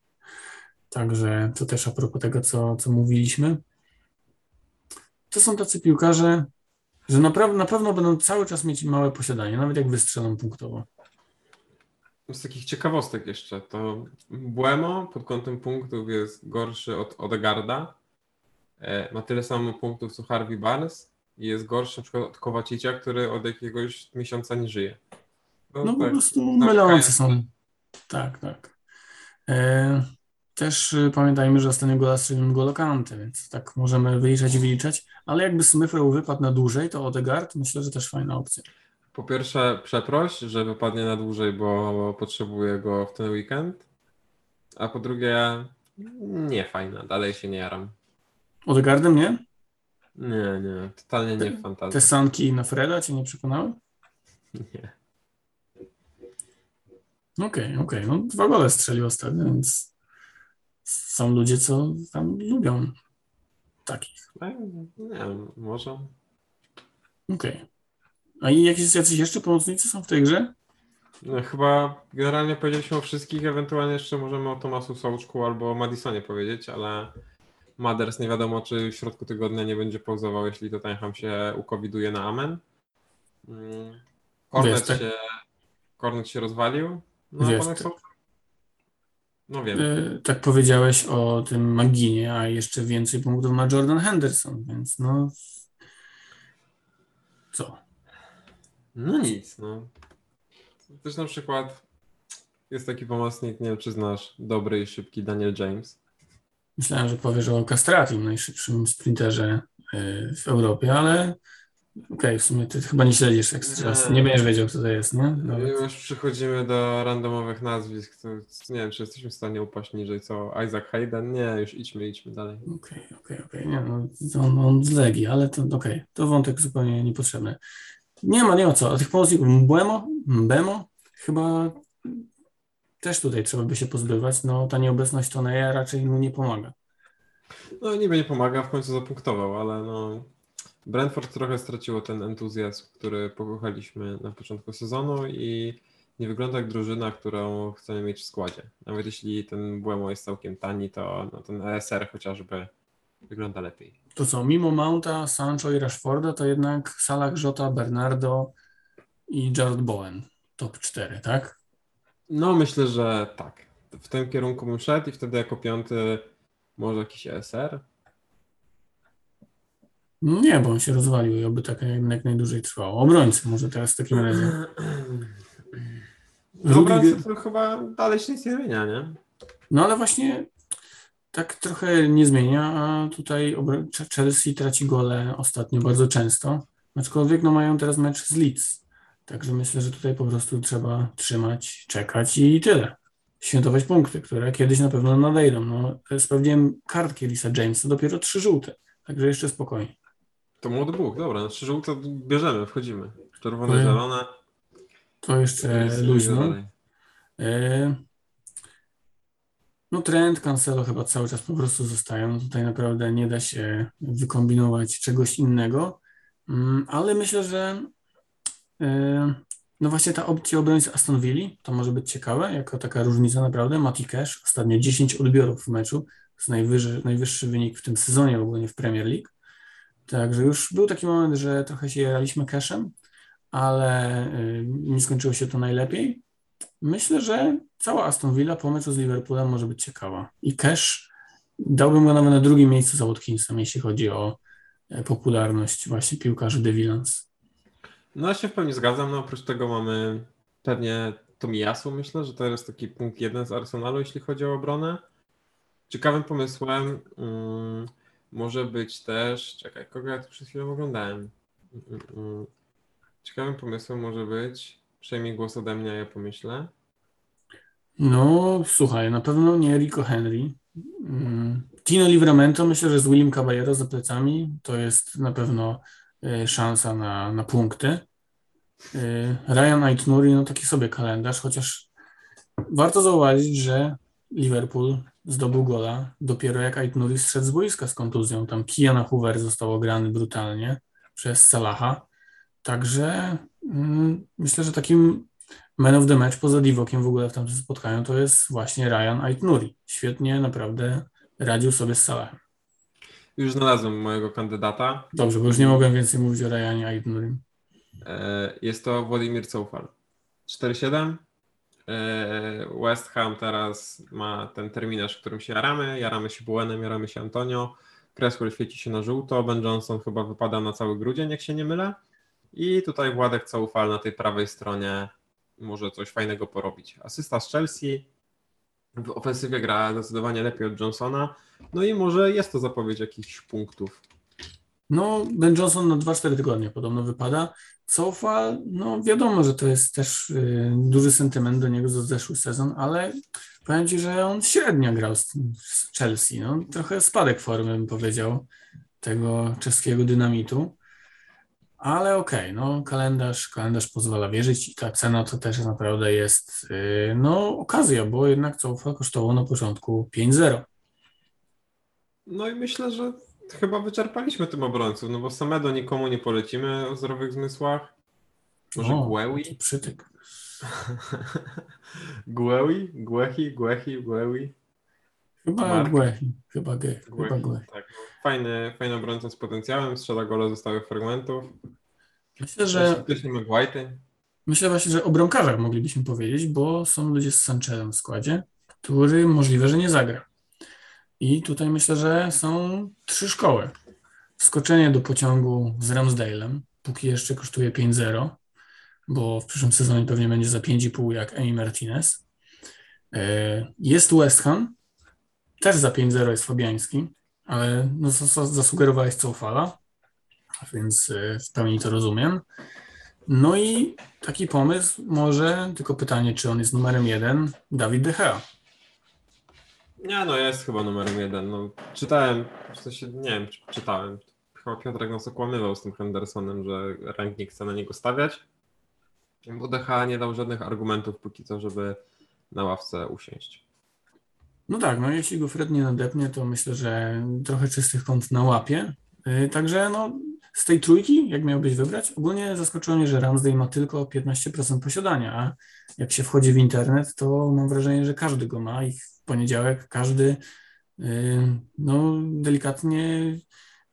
Także to też a propos tego, co, co mówiliśmy. To są tacy piłkarze, że naprawdę, na pewno będą cały czas mieć małe posiadanie, nawet jak wystrzelą punktowo. Z takich ciekawostek jeszcze, to Buemo pod kątem punktów jest gorszy od Odegarda. E, ma tyle samo punktów co Harvey Barnes jest gorszy na przykład od Kowacicia, który od jakiegoś miesiąca nie żyje. No, no tak, po prostu mylące są. Tak, tak. E, też y, pamiętajmy, że ostatnio gola strzelił Golo Kante, więc tak możemy wyliczać i wyliczać, ale jakby Smith wypadł na dłużej, to Odegaard myślę, że też fajna opcja. Po pierwsze, przeproś, że wypadnie na dłużej, bo potrzebuję go w ten weekend. A po drugie, nie fajna, dalej się nie jaram. Odegaardem nie? Nie, nie, totalnie nie w fantazji. Te sanki na Freda cię nie przekonały? Nie. Okej, okay, okej. Okay. No dwa gole strzelił ostatnio, więc są ludzie, co tam lubią takich. Nie wiem, może. Okej. Okay. A i jakieś jacyś jeszcze pomocnicy są w tej grze? No, chyba generalnie powiedzieliśmy o wszystkich, ewentualnie jeszcze możemy o Tomasu Sołczku albo o Madisonie powiedzieć, ale Maders nie wiadomo, czy w środku tygodnia nie będzie pauzował, jeśli Tottenham się ukowiduje na amen. Mm. Kornet, tak... się, Kornet się rozwalił. No, Wiesz, tak... no wiem. Yy, tak powiedziałeś o tym Maginie, a jeszcze więcej punktów ma Jordan Henderson, więc no co? No nic, no. Też na przykład jest taki pomocnik, nie wiem czy znasz, dobry i szybki Daniel James. Myślałem, że powiesz o Castratim, najszybszym sprinterze y, w Europie, ale okej, okay, w sumie ty chyba nie śledzisz jak nie. nie będziesz wiedział, kto to jest, nie? Nawet. Już przechodzimy do randomowych nazwisk, to nie wiem, czy jesteśmy w stanie upaść niżej, co Isaac Hayden? Nie, już idźmy, idźmy dalej. Okej, okay, okej, okay, okej, nie, no, on, on z Legii, ale to okej, okay, to wątek zupełnie niepotrzebny. Nie ma, nie ma co. A tych pomocników Mbemo, Mbemo, chyba też tutaj trzeba by się pozbywać. No ta nieobecność Toneja raczej mu nie pomaga. No niby nie pomaga, w końcu zapunktował, ale no Brentford trochę straciło ten entuzjazm, który pokochaliśmy na początku sezonu i nie wygląda jak drużyna, którą chcemy mieć w składzie. Nawet jeśli ten Błemo jest całkiem tani, to no, ten ESR chociażby wygląda lepiej. To co, mimo Mounta, Sancho i Rashforda, to jednak Salah, Jota, Bernardo i Jared Bowen. Top 4, tak? No myślę, że tak. W tym kierunku bym szedł i wtedy jako piąty może jakiś ESR? No nie, bo on się rozwalił i oby tak jak najdłużej trwało. Obrońcy może teraz w takim razie. Obrońcy to chyba dalej się nic nie zmienia, nie? No ale właśnie tak trochę nie zmienia, a tutaj Chelsea traci gole ostatnio bardzo często, aczkolwiek no mają teraz mecz z Leeds, także myślę, że tutaj po prostu trzeba trzymać, czekać i tyle. Świętować punkty, które kiedyś na pewno nadejdą. No, sprawdziłem kartki Lisa Jamesa, dopiero trzy żółte, także jeszcze spokojnie. To młody Bóg, dobra, trzy żółte bierzemy, wchodzimy. Czerwone, to, zielone. To jeszcze luźno. No trend Cancelo chyba cały czas po prostu zostają. Tutaj naprawdę nie da się wykombinować czegoś innego, mm, ale myślę, że e, no właśnie ta opcja obrońcy Aston Villa to może być ciekawe, jako taka różnica naprawdę. Mati Cash ostatnio 10 odbiorów w meczu, to jest najwyższy, najwyższy wynik w tym sezonie ogólnie w Premier League. Także już był taki moment, że trochę się jaraliśmy cashem, ale e, nie skończyło się to najlepiej. Myślę, że cała Aston Villa po meczu z Liverpoolem może być ciekawa. I Cash dałbym go nawet na drugim miejscu za Watkinsem, jeśli chodzi o e, popularność właśnie piłkarzy De. No ja się w pełni zgadzam. No oprócz tego mamy pewnie Tomiyasu, myślę, że to jest taki punkt jeden z Arsenalu, jeśli chodzi o obronę. Ciekawym pomysłem um, może być też, czekaj, kogo ja tu przed chwilą oglądałem. Um, um, ciekawym pomysłem może być, przejmij głos ode mnie, ja pomyślę. No, słuchaj, na pewno nie Rico Henry. Tino Livramento, myślę, że z William Caballero za plecami to jest na pewno szansa na, na punkty. E, Ryan Aitnuri, no taki sobie kalendarz, chociaż warto zauważyć, że Liverpool zdobył gola dopiero jak Aitnuri zszedł z boiska z kontuzją. Tam Kiana Hoover został ograny brutalnie przez Salaha. Także mm, myślę, że takim man of the match poza Divokiem w ogóle w tamtym spotkaniu to jest właśnie Ryan Aitnuri. Świetnie naprawdę radził sobie z Salahem. Już znalazłem mojego kandydata. Dobrze, bo już nie mogłem więcej mówić o Ryanie Aitnurim. E, Jest to Władimir Coufal. 4-7. E, West Ham teraz ma ten terminarz, w którym się jaramy. Jaramy się Buenem, jaramy się Antonio. Cresswell świeci się na żółto. Ben Johnson chyba wypada na cały grudzień, jak się nie mylę. I tutaj Władek Coufal na tej prawej stronie może coś fajnego porobić. Asysta z Chelsea. W ofensywie gra zdecydowanie lepiej od Johnsona. No i może jest to zapowiedź jakichś punktów. No, Ben Johnson na 2-4 tygodnie podobno wypada. Cofa, no wiadomo, że to jest też y, duży sentyment do niego za zeszły sezon, ale powiem Ci, że on średnio grał z, z Chelsea. No, trochę spadek formy, bym powiedział, tego czeskiego dynamitu. Ale okej, no kalendarz, kalendarz pozwala wierzyć i ta cena to też naprawdę jest y, no okazja, bo jednak Cofa kosztował na początku 5-0. No i myślę, że chyba wyczerpaliśmy tym obrońców, no bo Samedo nikomu nie polecimy o zdrowych zmysłach. Może O, Guewi? przytyk. *laughs* Guewi? Guechi? Guechi? Guewi? Chyba? Guehi, chyba Ge, chyba tak. Fajny, fajny obrońca z potencjałem, strzela gole ze stałych fragmentów. Myślę, że. Myślę właśnie, że o bramkarzach moglibyśmy powiedzieć, bo są ludzie z Sanchezem w składzie, który możliwe, że nie zagra. I tutaj myślę, że są trzy szkoły. Wskoczenie do pociągu z Ramsdale'em, póki jeszcze kosztuje 5-0, bo w przyszłym sezonie pewnie będzie za 5,5 jak Emi Martinez. E, Jest West Ham, też za 5-0 jest Fabiański, ale no, zas- zas- zasugerowałeś Coufala, więc e, w pełni to rozumiem. No i taki pomysł może, tylko pytanie, czy on jest numerem jeden, Dawid De Gea. Nie no, jest chyba numerem jeden. No, czytałem, w sensie, nie wiem, czy czytałem. Chyba Piotrek nas okłamywał z tym Hendersonem, że rank nie chce na niego stawiać. Bo DH nie dał żadnych argumentów póki co, żeby na ławce usiąść. No tak, no jeśli go Fred nie nadepnie, to myślę, że trochę czystych kąt na łapie. Yy, Także no, z tej trójki, jak miałbyś wybrać, ogólnie zaskoczyło mnie, że Ramsdale ma tylko 15% posiadania, a jak się wchodzi w internet, to mam wrażenie, że każdy go ma i w poniedziałek każdy yy, no, delikatnie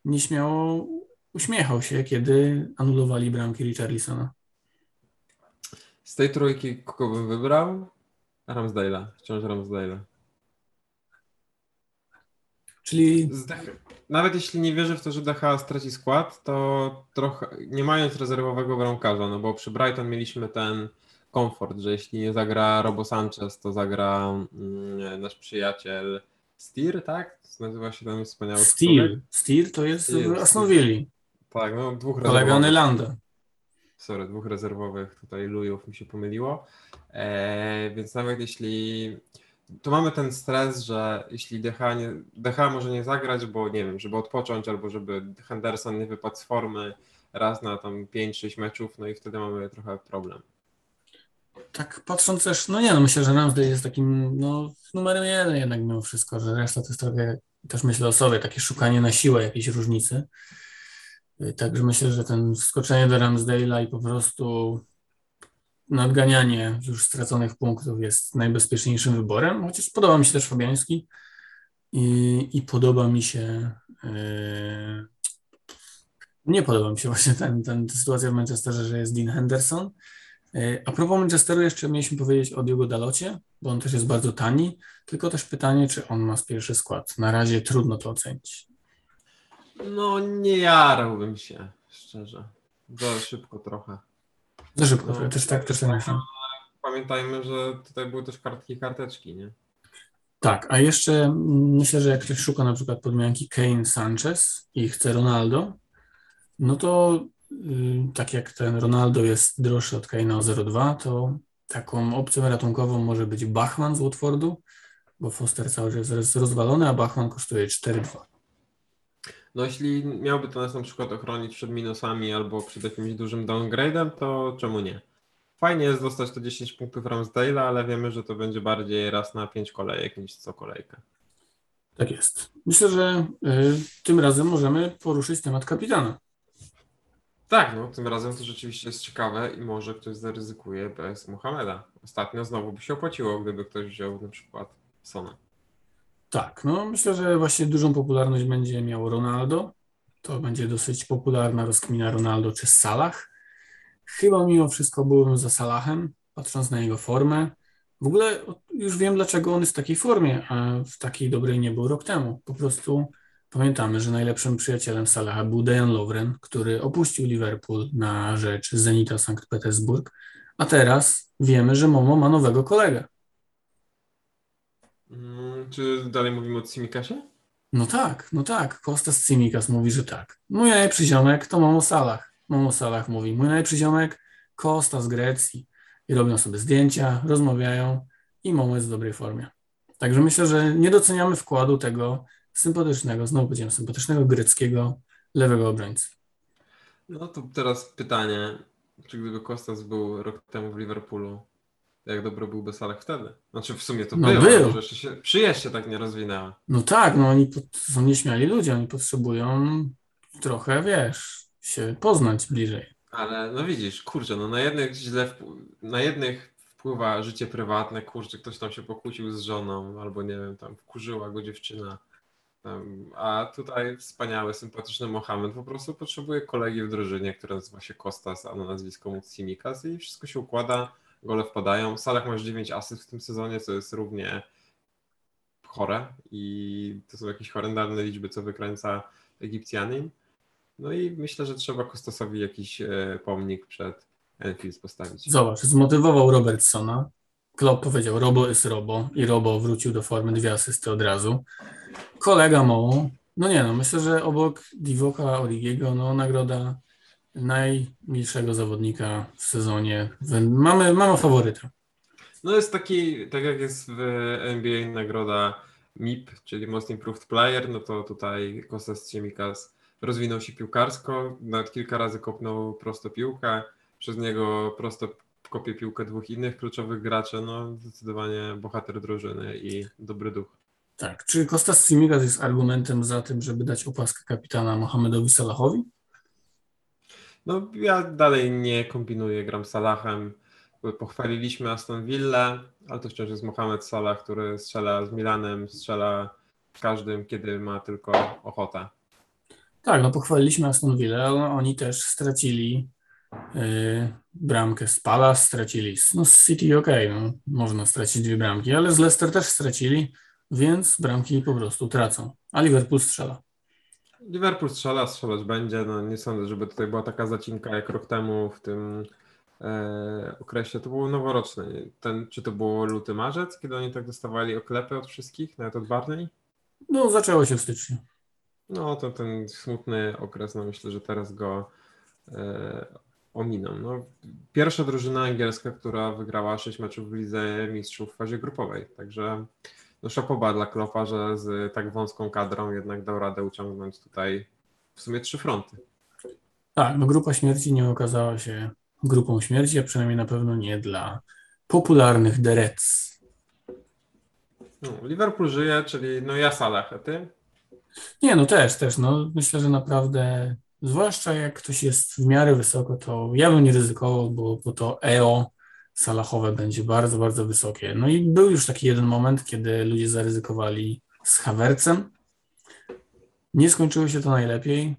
nieśmiało uśmiechał się, kiedy anulowali bramki Richarlisona. Z tej trójki kogo bym wybrał? Ramsdale'a, wciąż Ramsdale'a. Czyli Nawet jeśli nie wierzę w to, że DH straci skład, to trochę, nie mając rezerwowego bramkarza, no bo przy Brighton mieliśmy ten komfort, że jeśli nie zagra Robo Sanchez, to zagra mm, nasz przyjaciel Steer, tak? Nazywa się ten wspaniały Steel. człowiek. Steel to jest Aston Villa. Tak, no dwóch Kolega rezerwowych. Nylanda. Sorry, dwóch rezerwowych tutaj lujów mi się pomyliło. E, więc nawet jeśli. To mamy ten stres, że jeśli DH, nie, DH może nie zagrać, bo nie wiem, żeby odpocząć, albo żeby Henderson nie wypadł z formy raz na tam 5-6 meczów, no i wtedy mamy trochę problem. Tak patrząc też, no nie no, myślę, że Ramsdale jest takim, no numerem jeden jednak mimo wszystko, że reszta to jest trochę, też myślę o sobie, takie szukanie na siłę jakiejś różnicy. Także myślę, że ten wskoczenie do Ramsdale'a i po prostu nadganianie już straconych punktów jest najbezpieczniejszym wyborem, chociaż podoba mi się też Fabiański i, i podoba mi się yy, nie podoba mi się właśnie ten, ten, ta sytuacja w Manchesterze, że jest Dean Henderson. Yy, A propos Manchesteru jeszcze mieliśmy powiedzieć o Diogo Dalocie, bo on też jest bardzo tani, tylko też pytanie, czy on ma pierwszy skład. Na razie trudno to ocenić. No nie jarałbym się, szczerze. Za szybko trochę. Za szybko, No. też tak, też tak myślę. Pamiętajmy, że tutaj były też kartki karteczki, nie? Tak, a jeszcze myślę, że jak ktoś szuka na przykład podmianki Kane Sanchez i chce Ronaldo, no to y, tak jak ten Ronaldo jest droższy od Kane'a o 0,2, to taką opcją ratunkową może być Bachman z Watfordu, bo Foster cały czas jest rozwalony, a Bachman kosztuje 4,2. No jeśli miałby to nas na przykład ochronić przed minusami albo przed jakimś dużym downgrade'em, to czemu nie? Fajnie jest dostać te 10 punktów Ramsdale'a, ale wiemy, że to będzie bardziej raz na 5 kolejek niż co kolejkę. Tak jest. Myślę, że y, tym razem możemy poruszyć temat kapitana. Tak, no tym razem to rzeczywiście jest ciekawe i może ktoś zaryzykuje bez Mohameda. Ostatnio znowu by się opłaciło, gdyby ktoś wziął na przykład Sona. Tak, no myślę, że właśnie dużą popularność będzie miał Ronaldo. To będzie dosyć popularna rozkmina Ronaldo czy Salah. Chyba mimo wszystko byłbym za Salahem, patrząc na jego formę. W ogóle już wiem, dlaczego on jest w takiej formie, a w takiej dobrej nie był rok temu. Po prostu pamiętamy, że najlepszym przyjacielem Salaha był Dejan Lovren, który opuścił Liverpool na rzecz Zenita Sankt Petersburg, a teraz wiemy, że Momo ma nowego kolegę. Mm, czy dalej mówimy o Simikasie? No tak, no tak. Kostas Tsimikas mówi, że tak. Mój najlepszy ziomek to Momo Salah. Momo Salah mówi, mój najlepszy ziomek Kosta z Grecji. I robią sobie zdjęcia, rozmawiają i Momo jest w dobrej formie. Także myślę, że nie doceniamy wkładu tego sympatycznego, znowu powiedziałem, sympatycznego greckiego lewego obrońcy. No to teraz pytanie, czy gdyby Kostas był rok temu w Liverpoolu, jak dobry byłby Salah wtedy? Znaczy w sumie to No był, był. może jeszcze się, przyjaźń się tak nie rozwinęła. No tak, no oni pot- są nieśmiali ludzie, oni potrzebują trochę, wiesz, się poznać bliżej. Ale no widzisz, kurczę, no na jednych źle, na jednych wpływa życie prywatne, kurczę, ktoś tam się pokłócił z żoną, albo nie wiem, tam wkurzyła go dziewczyna. Tam, a tutaj wspaniały, sympatyczny Mohamed po prostu potrzebuje kolegi w drużynie, który nazywa się Kostas, a na nazwisko mu Tsimikas i wszystko się układa, gole wpadają. Salah ma już 9 asyst w tym sezonie, co jest równie chore i to są jakieś horrendalne liczby, co wykręca Egipcjanin. No i myślę, że trzeba Kostasowi jakiś e, pomnik przed Enfield postawić. Zobacz, zmotywował Robertsona. Klopp powiedział, Robo jest Robo i Robo wrócił do formy, dwie asysty od razu. Kolega Mo, no nie no, myślę, że obok Divoka Origiego, no nagroda najmilszego zawodnika w sezonie. Mamy, mamy faworyta. No jest taki, tak jak jest w NBA nagroda MIP, czyli Most Improved Player, no to tutaj Kostas Ciemikas rozwinął się piłkarsko, nawet kilka razy kopnął prosto piłkę, przez niego prosto kopie piłkę dwóch innych kluczowych graczy, no zdecydowanie bohater drużyny i dobry duch. Tak, czy Kostas Tsimikas jest argumentem za tym, żeby dać opaskę kapitana Mohamedowi Salahowi? No ja dalej nie kombinuję, gram Salahem. Pochwaliliśmy Aston Villa, ale to wciąż jest Mohamed Salah, który strzela z Milanem, strzela każdym, kiedy ma tylko ochotę. Tak, no pochwaliliśmy Aston Villa, ale oni też stracili yy, bramkę z Palace, stracili no z City, okej, no, można stracić dwie bramki, ale z Leicester też stracili, więc bramki po prostu tracą, a Liverpool strzela. Liverpool strzela, strzelać będzie. No nie sądzę, żeby tutaj była taka zacinka jak rok temu w tym e, okresie. To było noworoczne. Ten, czy to było luty, marzec, kiedy oni tak dostawali oklepy od wszystkich, nawet od Barney? No zaczęło się w styczniu. No to ten smutny okres, no myślę, że teraz go e, ominą. No, pierwsza drużyna angielska, która wygrała 6 meczów w Lidze Mistrzów w fazie grupowej, także no szapoba dla Klopa, że z tak wąską kadrą jednak dał radę uciągnąć tutaj w sumie trzy fronty. Tak, no grupa śmierci nie okazała się grupą śmierci, a przynajmniej na pewno nie dla popularnych The Reds. No, Liverpool żyje, czyli no ja Salah, a ty? Nie, no też, też, no myślę, że naprawdę, zwłaszcza jak ktoś jest w miarę wysoko, to ja bym nie ryzykował, bo, bo to EO salachowe będzie bardzo, bardzo wysokie. No i był już taki jeden moment, kiedy ludzie zaryzykowali z Havercem. Nie skończyło się to najlepiej,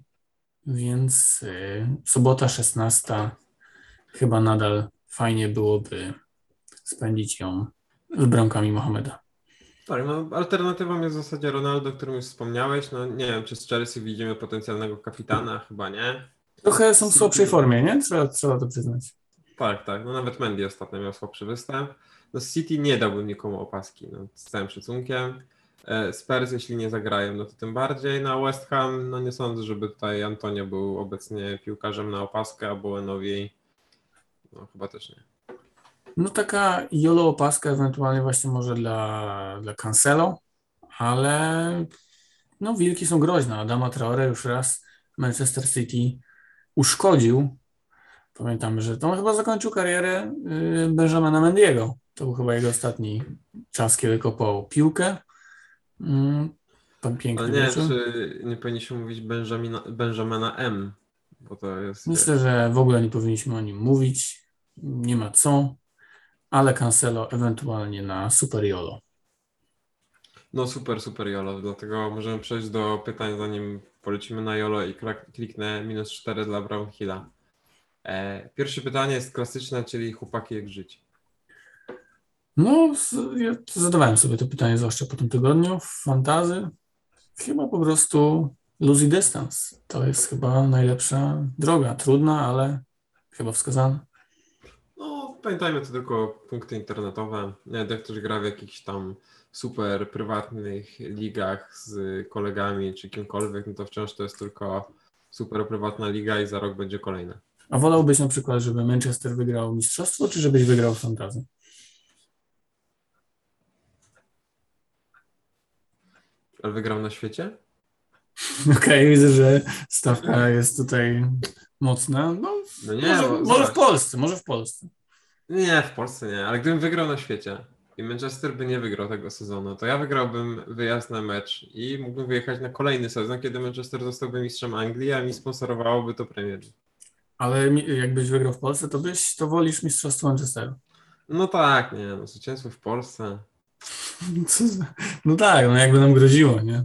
więc y, sobota 16 chyba nadal fajnie byłoby spędzić ją z bramkami Mohameda. Tak, no alternatywą jest w zasadzie Ronaldo, o którym już wspomniałeś. No nie wiem, czy z Chelsea widzimy potencjalnego kapitana, chyba nie. Trochę są w słabszej formie, nie? Trzeba, trzeba to przyznać. Tak, tak. No nawet Mendy ostatnio miał słabszy występ. No City nie dałbym nikomu opaski, no, z całym szacunkiem. E, Spurs, jeśli nie zagrają, no to tym bardziej. Na West Ham, no nie sądzę, żeby tutaj Antonio był obecnie piłkarzem na opaskę, a Bowenowi, no chyba też nie. No taka jolo opaska ewentualnie właśnie może dla, dla Cancelo, ale no wilki są groźne. Adama Traore już raz Manchester City uszkodził. Pamiętamy, że on chyba zakończył karierę y, Benjamina Mendiego. To był chyba jego ostatni czas, kiedy kopał piłkę. Mm, Pan piękny Ale nie wieczór. czy nie powinniśmy mówić Benjamina, Benjamina M, bo to jest... Myślę, że w ogóle nie powinniśmy o nim mówić. Nie ma co, ale Cancelo ewentualnie na Super Jolo. No super, super Jolo, dlatego możemy przejść do pytań, zanim polecimy na Jolo i kliknę minus 4 dla Brownhilla. E, pierwsze pytanie jest klasyczne, czyli chłopaki jak żyć. No, ja zadawałem sobie to pytanie zwłaszcza po tym tygodniu w fantazy. Chyba po prostu lose distance. To jest chyba najlepsza droga. Trudna, ale chyba wskazana. No, pamiętajmy to tylko punkty internetowe. Jak ktoś gra w jakichś tam super prywatnych ligach z kolegami czy kimkolwiek, no to wciąż to jest tylko super prywatna liga i za rok będzie kolejna. A wolałbyś na przykład, żeby Manchester wygrał mistrzostwo, czy żebyś wygrał w fantazy? Ale wygrał na świecie? *laughs* Okej, widzę, że stawka jest tutaj mocna. No, No nie, może, bo może w zobacz. Polsce, może w Polsce. Nie, w Polsce nie, ale gdybym wygrał na świecie i Manchester by nie wygrał tego sezonu, to ja wygrałbym wyjazd na mecz i mógłbym wyjechać na kolejny sezon, kiedy Manchester zostałby mistrzem Anglii, a mi sponsorowałoby to Premier League. Ale mi- jakbyś wygrał w Polsce, to byś to wolisz mistrzostwo Manchesteru. No tak, nie, no zwycięstwo w Polsce. *laughs* Co za... No tak, no jakby nam groziło, nie?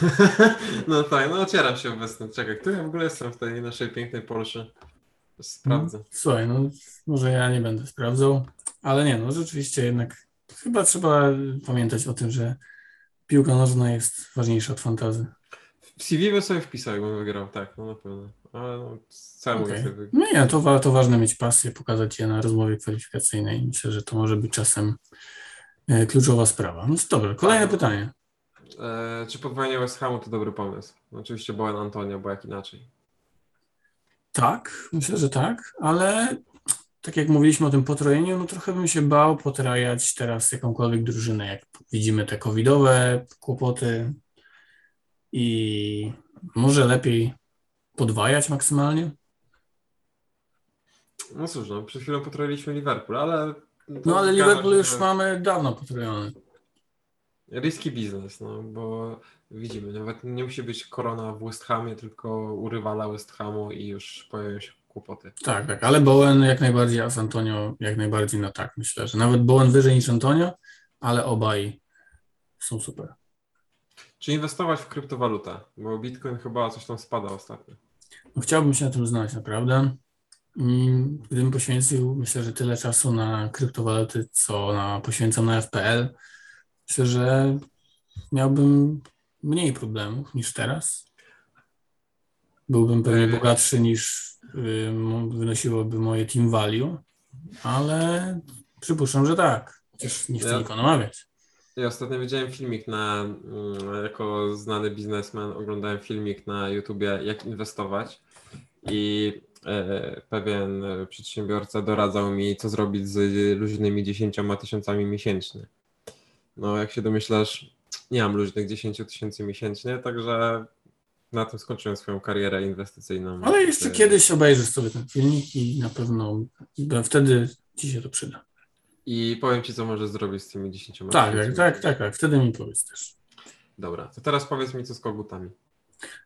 *laughs* No tak, no ocieram się obecnie. Czekaj, który ja w ogóle jestem w tej naszej pięknej Polsce? Sprawdzę. Słuchaj, no może ja nie będę sprawdzał, ale nie, no rzeczywiście jednak chyba trzeba pamiętać o tym, że piłka nożna jest ważniejsza od fantazy. W CV by sobie wpisał, jakbym wygrał, tak, no na pewno. Ale no, sobie wygrać? No nie, to, wa- to ważne mieć pasję, pokazać je na rozmowie kwalifikacyjnej. Myślę, że to może być czasem e, kluczowa sprawa. No dobra, kolejne pytanie. E, czy podwojenie West Hamu to dobry pomysł? Oczywiście Bowen Antonio, bo jak inaczej. Tak, myślę, że tak, ale tak jak mówiliśmy o tym potrojeniu, no trochę bym się bał potrajać teraz jakąkolwiek drużynę, jak widzimy te covidowe kłopoty i może lepiej podwajać maksymalnie. No cóż, no, przed chwilą potrojiliśmy Liverpool, ale... No ale Liverpool już że mamy dawno potrojony. Riski biznes, no bo widzimy, nawet nie musi być korona w West Hamie, tylko u rywala West Hamu i już pojawią się kłopoty. Tak, tak, ale Bowen jak najbardziej, a z Antonio jak najbardziej na tak, myślę, że nawet Bowen wyżej niż Antonio, ale obaj są super. Czy inwestować w kryptowalutę? Bo Bitcoin chyba coś tam spada ostatnio. No, chciałbym się na tym znać, naprawdę. Gdybym poświęcił, myślę, że tyle czasu na kryptowaluty, co na, poświęcam na FPL, myślę, że miałbym mniej problemów niż teraz. Byłbym pewnie Yy. bogatszy niż wynosiłoby moje team value, ale przypuszczam, że tak. Chociaż nie chcę Ja- nikogo namawiać. Ja ostatnio widziałem filmik na, mm, jako znany biznesmen, oglądałem filmik na YouTubie, jak inwestować i e, pewien przedsiębiorca doradzał mi, co zrobić z luźnymi 10 tysiącami miesięcznie. No, jak się domyślasz, nie mam luźnych 10 tysięcy miesięcznie, także na tym skończyłem swoją karierę inwestycyjną. Ale jeszcze kiedyś obejrzysz sobie ten filmik i na pewno wtedy ci się to przyda. I powiem ci, co możesz zrobić z tymi 10 Tak, tak, tak, tak, tak. Wtedy mi powiedz też. Dobra, to teraz powiedz mi, co z kogutami.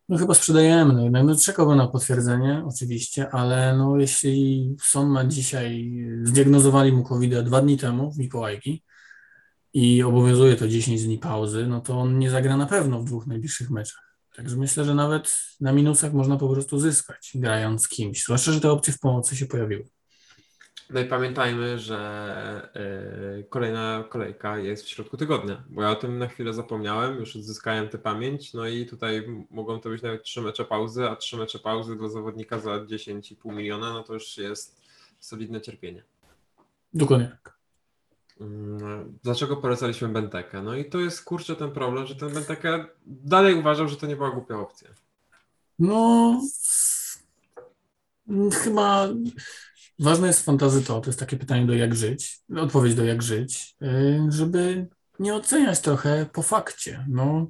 No chyba sprzedajemy, no jednak no, czekałbym na potwierdzenie oczywiście, ale no jeśli ma dzisiaj, zdiagnozowali mu covid dwa dni temu w Mikołajki i obowiązuje to 10 dni pauzy, no to on nie zagra na pewno w dwóch najbliższych meczach. Także myślę, że nawet na minusach można po prostu zyskać grając z kimś, zwłaszcza, że te opcje w pomocy się pojawiły. No i pamiętajmy, że e, kolejna kolejka jest w środku tygodnia, bo ja o tym na chwilę zapomniałem, już odzyskałem tę pamięć, no i tutaj mogą to być nawet trzy mecze pauzy, a trzy mecze pauzy dla zawodnika za 10,5 miliona, no to już jest solidne cierpienie. Dokładnie tak. Mm, Dlaczego polecaliśmy Bentekę? No i to jest kurczę ten problem, że ten Benteke dalej uważał, że to nie była głupia opcja. No, chyba ważne jest w fantazy to, to jest takie pytanie do jak żyć, odpowiedź do jak żyć, y, żeby nie oceniać trochę po fakcie. No,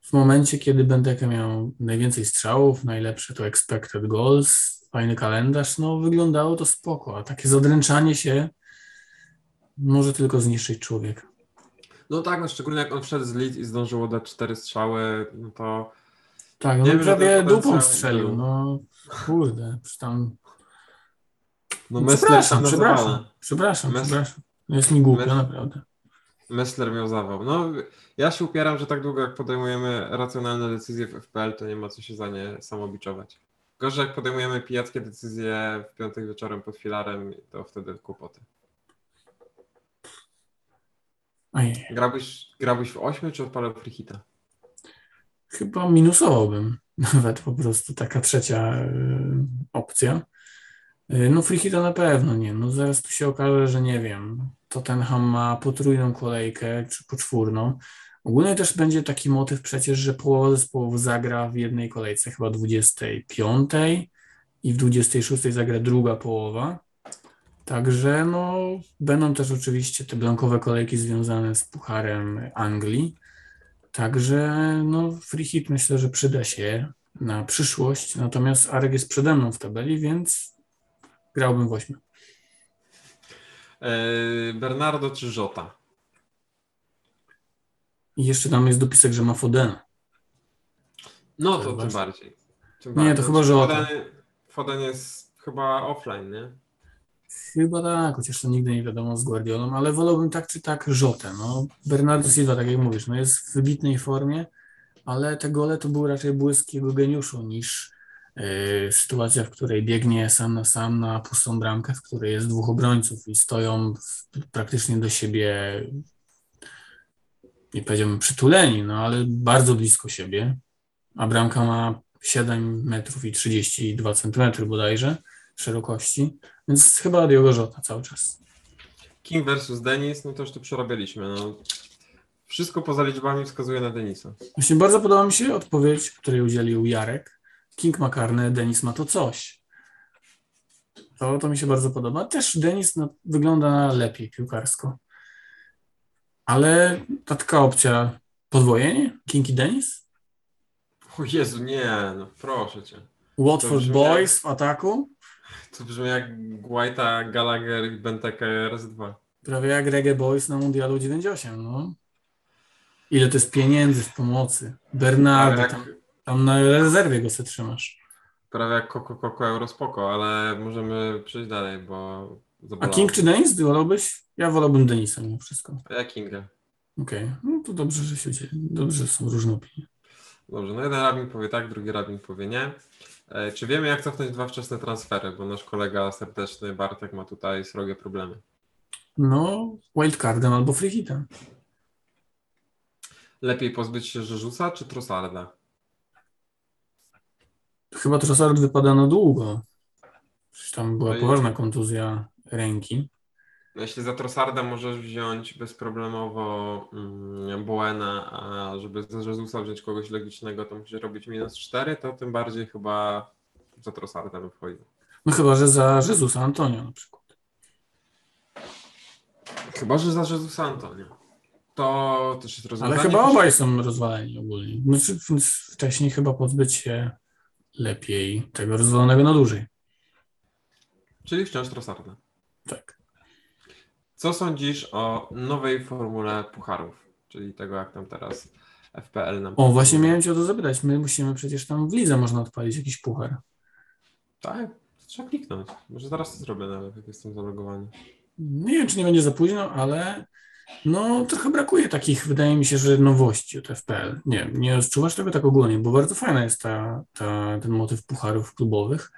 w momencie, kiedy Benteke miał najwięcej strzałów, najlepsze to expected goals, fajny kalendarz, no wyglądało to spoko, a takie zadręczanie się może tylko zniszczyć człowieka. No tak, no szczególnie jak on wszedł z Leeds i zdążył oddać cztery strzały, no to Tak, no Wiem, że prawie dupą strzelił, no kurde, tam... No przepraszam, przepraszam, przepraszam, Mes- przepraszam. Jest mi głupio, Mes- naprawdę. Messler miał zawał. No, ja się upieram, że tak długo jak podejmujemy racjonalne decyzje w FPL, to nie ma co się za nie samobiczować. Gorzej jak podejmujemy pijackie decyzje w piątek wieczorem pod filarem, to wtedy kłopoty. Ojej. Grałbyś, grałbyś w 8 czy odpalał freehita? Chyba minusowałbym *laughs* nawet po prostu taka trzecia y, opcja. Y, no free hita na pewno nie. No zaraz tu się okaże, że nie wiem. Tottenham ma potrójną kolejkę czy poczwórną. Ogólnie też będzie taki motyw przecież, że połowa zespołów zagra w jednej kolejce, chyba 25 i w 26 zagra druga połowa. Także no, będą też oczywiście te blankowe kolejki związane z Pucharem Anglii. Także no, free hit myślę, że przyda się na przyszłość. Natomiast Arek jest przede mną w tabeli, więc grałbym w ośmiu. Eee, Bernardo czy Żota? I jeszcze tam jest dopisek, że ma Fodena. No To to tym bardziej. Tym Nie, to chyba Żota. Foden, Foden jest chyba offline, nie? Chyba tak, chociaż to nigdy nie wiadomo z Guardiolą, ale wolałbym tak czy tak Rzotę. No, Bernardo Silva, tak jak mówisz, no jest w wybitnej formie, ale te gole to był raczej błysk jego geniuszu niż sytuacja, w której biegnie sam na sam na pustą bramkę, w której jest dwóch obrońców i stoją praktycznie do siebie, nie powiedziałbym przytuleni, no ale bardzo blisko siebie, a bramka ma 7 metrów i 32 centymetry bodajże szerokości, więc chyba Diogo Jota cały czas. King versus Denis, no to już tu przerabialiśmy. No. Wszystko poza liczbami wskazuje na Denisa. Właśnie bardzo podoba mi się odpowiedź, której udzielił Jarek. King ma karne, Denis ma to coś. To, to mi się bardzo podoba. Też Denis no, wygląda lepiej piłkarsko. Ale ta taka opcja podwojenie? King i Denis? O Jezu, nie, no proszę cię. Watford Boys w ataku? To brzmi jak Guaita, Gallagher i Benteke RS2. Prawie jak Reggae Boys na Mundialu 98, no. Ile to jest pieniędzy w pomocy. Bernardo, jak, tam, tam na rezerwie go se trzymasz. prawie jak Coco Coco Eurospoko, ale możemy przejść dalej, bo A. King czy Denis wolałbyś? Ja wolałbym Denisa mimo wszystko. A ja Kinga. Okej, no to dobrze, że się dzieje. Dobrze, że są różne opinie. Dobrze, no jeden rabin powie tak, drugi rabin powie nie. E, czy wiemy jak cofnąć dwa wczesne transfery? Bo nasz kolega serdeczny Bartek ma tutaj srogie problemy. No, wildcardem albo free hitem. Lepiej pozbyć się Jezusa czy Trossarda? Chyba Trossard wypada na długo. Przecież tam była No poważna kontuzja ręki. No, jeśli za Trossarda możesz wziąć bezproblemowo mm, Boena, a żeby za Jezusa wziąć kogoś logicznego, to musisz robić minus 4, to tym bardziej chyba za Trossarda bym wchodził. No chyba, że za Jezusa Antonio na przykład. Chyba, że za Jezusa Antonio. To też jest Ale rozwiązanie. chyba obaj są rozwaleni ogólnie. Znaczy, wcześniej chyba pozbyć się lepiej tego rozwalonego na dłużej. Czyli wciąż Trossarda. Tak. Co sądzisz o nowej formule pucharów? Czyli tego, jak tam teraz FPL nam. O, właśnie miałem cię o to zapytać. My musimy przecież tam w lidze można odpalić jakiś puchar. Tak, trzeba kliknąć. Może zaraz to zrobię nawet, jak jestem zalogowany. Nie wiem, czy nie będzie za późno, ale no trochę brakuje takich, wydaje mi się, że nowości od FPL. Nie, nie odczuwasz tego tak ogólnie, bo bardzo fajna jest ta, ta, ten motyw pucharów klubowych.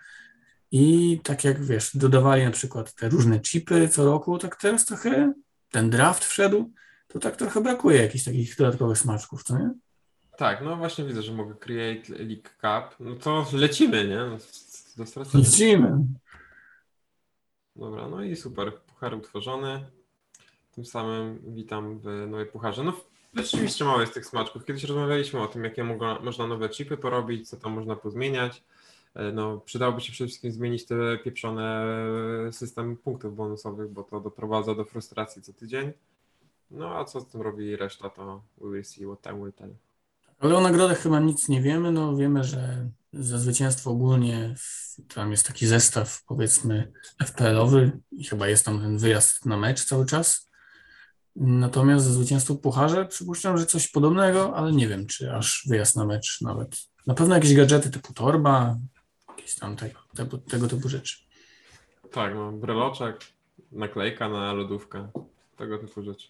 I tak jak wiesz, dodawali na przykład te różne chipy co roku, tak teraz trochę ten draft wszedł, to tak trochę brakuje jakichś takich dodatkowych smaczków, co nie? Tak, no właśnie widzę, że mogę create League Cup. No to lecimy, nie? No, Do stracenia. Lecimy. Dobra, no i super. Puchar utworzony. Tym samym witam w nowej pucharze. No rzeczywiście mało jest tych smaczków. Kiedyś rozmawialiśmy o tym, jakie można nowe chipy porobić, co tam można pozmieniać. E, No, przydałoby się przede wszystkim zmienić te pieprzone system punktów bonusowych, bo to doprowadza do frustracji co tydzień. No a co z tym robi reszta, to we will see what time will tell. Ale o nagrodach chyba nic nie wiemy. No wiemy, że za zwycięstwo ogólnie tam jest taki zestaw, powiedzmy, FPL-owy i chyba jest tam ten wyjazd na mecz cały czas. Natomiast zwycięstwo w pucharze przypuszczam, że coś podobnego, ale nie wiem, czy aż wyjazd na mecz nawet Na pewno jakieś gadżety typu torba, jakieś tam tego, tego, tego typu rzeczy. Tak, no, breloczek, naklejka na lodówkę, tego typu rzeczy.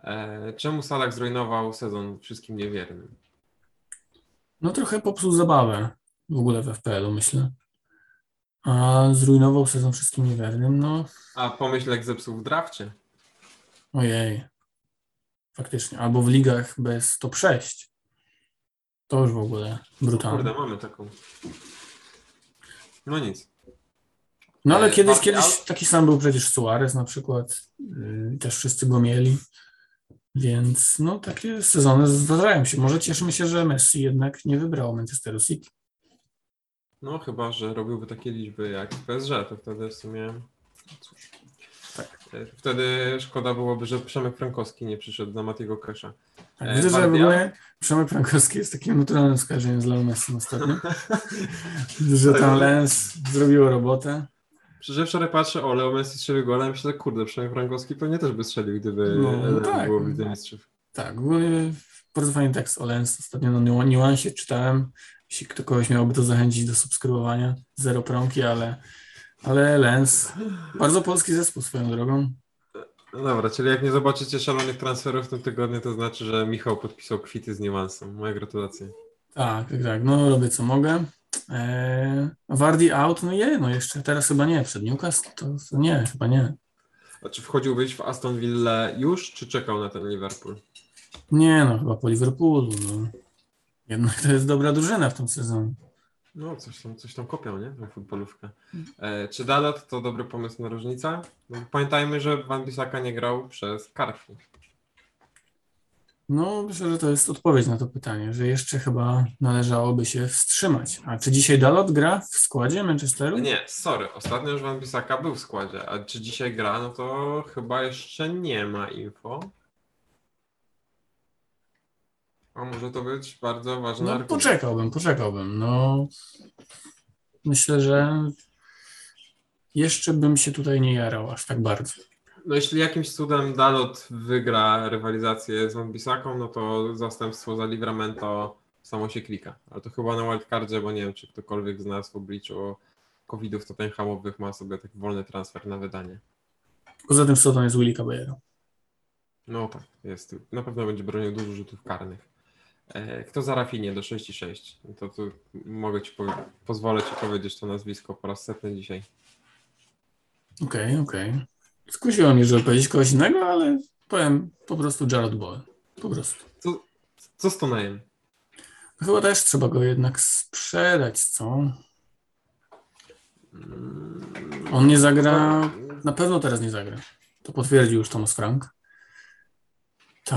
E, czemu Salah zrujnował sezon wszystkim niewiernym? No trochę popsuł zabawę w ogóle w FPL-u, myślę. A zrujnował sezon wszystkim niewiernym, no A pomyśl, jak zepsuł w drafcie. Ojej. Faktycznie. Albo w ligach bez top 6. To już w ogóle brutalne. Kurde, mamy taką. No nic. No ale E, kiedyś, kiedyś taki sam był przecież Suarez na przykład. Yy, Też wszyscy go mieli. Więc no takie sezony zdarzają się. Może cieszymy się, że Messi jednak nie wybrał Manchesteru City. No chyba, że robiłby takie liczby jak PSG, to wtedy w sumie... Cóż. Tak. E, Wtedy szkoda byłoby, że Przemek Frankowski nie przyszedł na Matiego Kesza. Tak, E, widzę, że w Bardia? ogóle Przemek Frankowski jest takim naturalnym skojarzeniem z Leo Messi ostatnio. że tam no. Lens zrobiło robotę. Przecież wczoraj patrzę, o Leo Messi strzelił gola i myślę, kurde, Przemek Frankowski pewnie też by strzelił, gdyby No, no, tak. było w Lidze Mistrzów. Tak, w ogóle bardzo fajny tekst o Lens. Ostatnio na niu- niuansie czytałem. Jeśli kto kogoś miałoby to zachęcić do subskrybowania, zero promki, ale, ale Lens, bardzo polski zespół swoją drogą. No dobra, czyli jak nie zobaczycie szalonych transferów w tym tygodniu, to znaczy, że Michał podpisał kwity z niuansem. Moje gratulacje. Tak, tak, tak. No robię co mogę. Eee, Wardi out, no je, no jeszcze teraz chyba nie. Przed Newcastle to, to nie, chyba nie. A czy wchodziłbyś w Aston Villa już, czy czekał na ten Liverpool? Nie, no chyba po Liverpoolu. No. Jednak to jest dobra drużyna w tym sezonie. No, coś tam, coś tam kopią, nie? Tą futbolówkę. E, czy Dalot to dobry pomysł na różnicę? No, pamiętajmy, że Van Bissaka nie grał przez Carrefour. No, myślę, że to jest odpowiedź na to pytanie, że jeszcze chyba należałoby się wstrzymać. A czy dzisiaj Dalot gra w składzie Manchesteru? Nie, sorry, ostatnio już Van Bissaka był w składzie, a czy dzisiaj gra, no to chyba jeszcze nie ma info. A może to być bardzo ważny No, argument. poczekałbym, poczekałbym. No, myślę, że jeszcze bym się tutaj nie jarał aż tak bardzo. No jeśli jakimś cudem Dalot wygra rywalizację z Van Bissaką, no to zastępstwo za Livramento samo się klika. Ale to chyba na wildcardzie, bo nie wiem, czy ktokolwiek z nas w obliczu covidów Tottenhamowych ma sobie taki wolny transfer na wydanie. Poza tym Soton jest Willy Caballero. No tak, jest. Na pewno będzie bronił dużo rzutów karnych. E, Kto za Rafinie do 6,6? No To tu mogę ci powie- pozwolę ci powiedzieć to nazwisko po raz setny dzisiaj. Okej, okej. Skusiło mnie, żeby powiedzieć kogoś innego, ale powiem po prostu Jared Bowen. Po prostu. Co, co z Tonejem? Chyba też trzeba go jednak sprzedać, co? On nie zagra, na pewno teraz nie zagra. To potwierdził już Thomas Frank.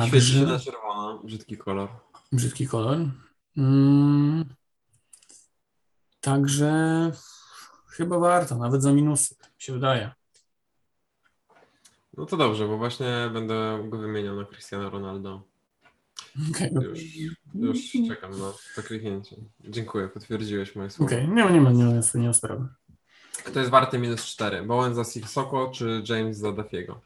Świeci się na Także, czerwono, brzydki kolor. Brzydki kolor. Mm, także chyba warto, nawet za minusy, mi się wydaje. No to dobrze, bo właśnie będę go wymieniał na Cristiano Ronaldo. Okej, Już, już czekam na to kliknięcie. Dziękuję, potwierdziłeś moje słowa. okej, nie ma, nie ma, nie ma, nie ma sprawy. Kto jest warty minus 4? Bowen za Sissoko czy James za Dafiego?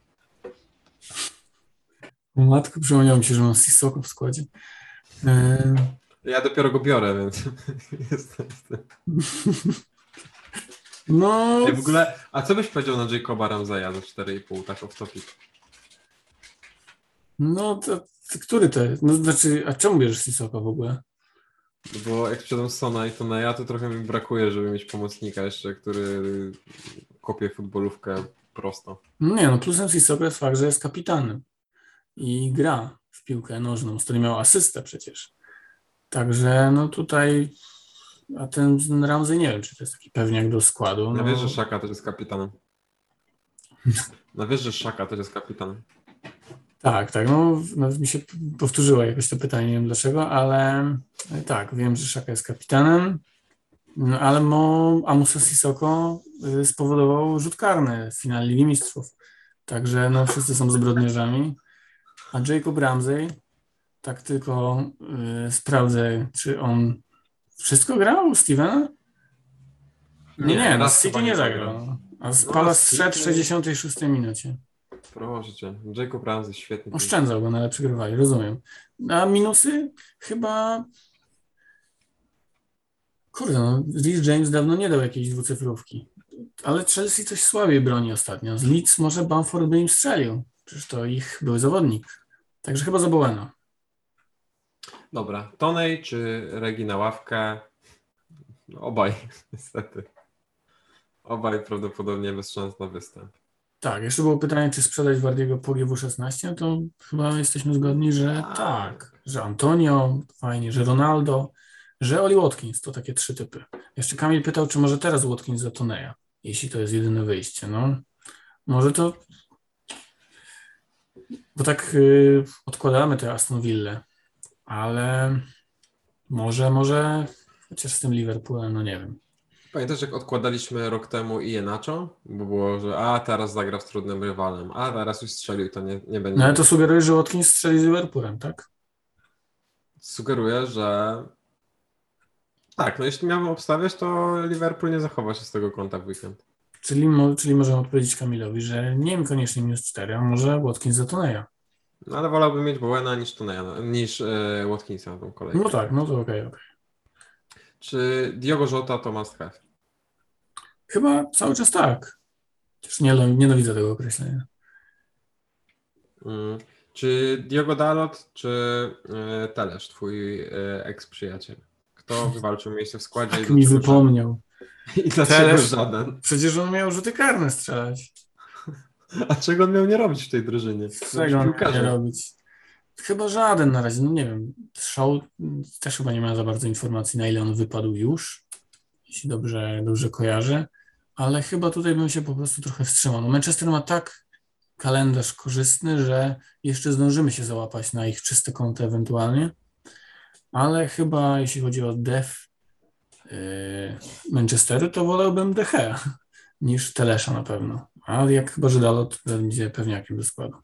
Matko, przypomniało mi się, że mam Sissoko w składzie. Ja dopiero go biorę, więc *laughs* jestem no, Ej, w ogóle, a co byś powiedział na Jacoba Ramzaya za 4,5, tak off topic? no to, to który to jest? No, znaczy, a czemu bierzesz Sissoko w ogóle? No Bo jak sprzedam Sona i Toneja, to trochę mi brakuje, żeby mieć pomocnika jeszcze, który kopie futbolówkę prosto. Nie, no plusem Sissoko jest fakt, że jest kapitanem i gra w piłkę nożną, z której miał asystę przecież. Także no tutaj, a ten Ramsey nie wiem, czy to jest taki pewniak do składu. No No, wiesz, że Szaka też jest kapitanem. No wiesz, że Szaka też jest kapitanem. Tak, tak, no nawet mi się powtórzyło jakoś to pytanie, nie wiem dlaczego, ale tak, wiem, że Szaka jest kapitanem, no, ale Mo, Amusa Sissoko y, spowodował rzut karny w finale Ligi Mistrzów. Także no wszyscy są zbrodniarzami. A Jacob Ramsey, tak tylko y, sprawdzę, czy on wszystko grał u Stevena? Nie, nie, no raz z City nie zagrał. A z No, Palace z zszedł w City- 66 minucie. Proszę cię, Jacob Ramsey świetny. Oszczędzał go, no ale przegrywali, rozumiem. A minusy? Chyba Kurde, no, Rhys James dawno nie dał jakiejś dwucyfrówki. Ale Chelsea coś słabiej broni ostatnio. Z Leeds może Bamford by im strzelił. Przecież to ich był zawodnik. Także chyba za Bowena. Dobra, Tonej czy Regi na ławkę? No, obaj, *laughs* niestety. Obaj prawdopodobnie bez szans na występ. Tak, jeszcze było pytanie, czy sprzedać Wardiego po GW16, no to chyba jesteśmy zgodni, że Tak. tak, że Antonio, fajnie, że Ronaldo, że Oli Watkins, to takie trzy typy. Jeszcze Kamil pytał, czy może teraz Watkins za Toneja, jeśli to jest jedyne wyjście. No, może to, bo tak y, odkładamy te Aston Villa, ale może, może, chociaż z tym Liverpoolem, no nie wiem. Pamiętasz, jak odkładaliśmy rok temu i Jenacho? Bo było, że a teraz zagra z trudnym rywalem, a teraz już strzelił, to nie, nie będzie. No ale to sugeruje, że Watkins strzeli z Liverpoolem, tak? Sugeruję, że tak, no jeśli miałbym obstawiać, to Liverpool nie zachowa się z tego konta w weekend. Czyli, czyli możemy odpowiedzieć Kamilowi, że nie koniecznie minus 4, a może Watkins za Toneja. No ale wolałbym mieć Bowena niż Tuneja, niż e, Watkinsa na tą kolejkę. No tak, no to okej, okej. Czy Diogo Jota to must have? Chyba cały czas tak. Chociaż nie, nienawidzę tego określenia. Mm. Czy Diogo Dalot, czy e, Telesz, twój e, eks-przyjaciel? Kto *laughs* wywalczył miejsce w składzie? Tak mi wypomniał. I dlaczego żaden? Przecież on miał rzuty karne strzelać. A czego on miał nie robić w tej drużynie? Czego on nie Piłkarzem. robić? Chyba żaden na razie, no nie wiem. Show też chyba nie ma za bardzo informacji, na ile on wypadł już, jeśli dobrze, dobrze kojarzę, ale chyba tutaj bym się po prostu trochę wstrzymał. No Manchester ma tak kalendarz korzystny, że jeszcze zdążymy się załapać na ich czyste konto ewentualnie, ale chyba jeśli chodzi o def Manchesteru, to wolałbym DH niż Telesza na pewno. A jak chyba, że Dalot będzie pewniakiem do składu.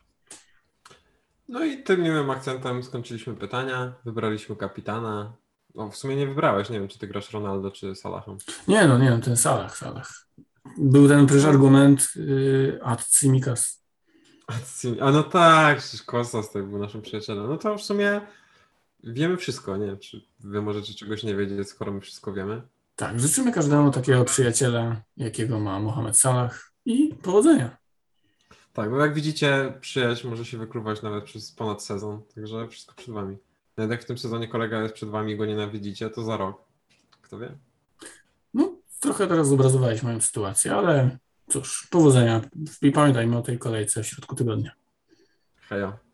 No i tym miłym akcentem skończyliśmy pytania, wybraliśmy kapitana. No w sumie nie wybrałeś, nie wiem czy ty grasz Ronaldo czy Salahą. Nie no, nie no, ten Salah, Salah. Był ten przecież argument yy, ad Simikas. A no tak, przecież Kostas to był naszym przyjacielem. No to w sumie wiemy wszystko, nie czy wy możecie czegoś nie wiedzieć, skoro my wszystko wiemy. Tak, życzymy każdemu takiego przyjaciela, jakiego ma Mohamed Salah i powodzenia. Tak, no jak widzicie, przyjaźń może się wykluwać nawet przez ponad sezon, także wszystko przed wami. Nawet jak w tym sezonie kolega jest przed wami i go nienawidzicie, to za rok. Kto wie? No, trochę teraz zobrazowałeś moją sytuację, ale cóż, powodzenia i pamiętajmy o tej kolejce w środku tygodnia. Hejo.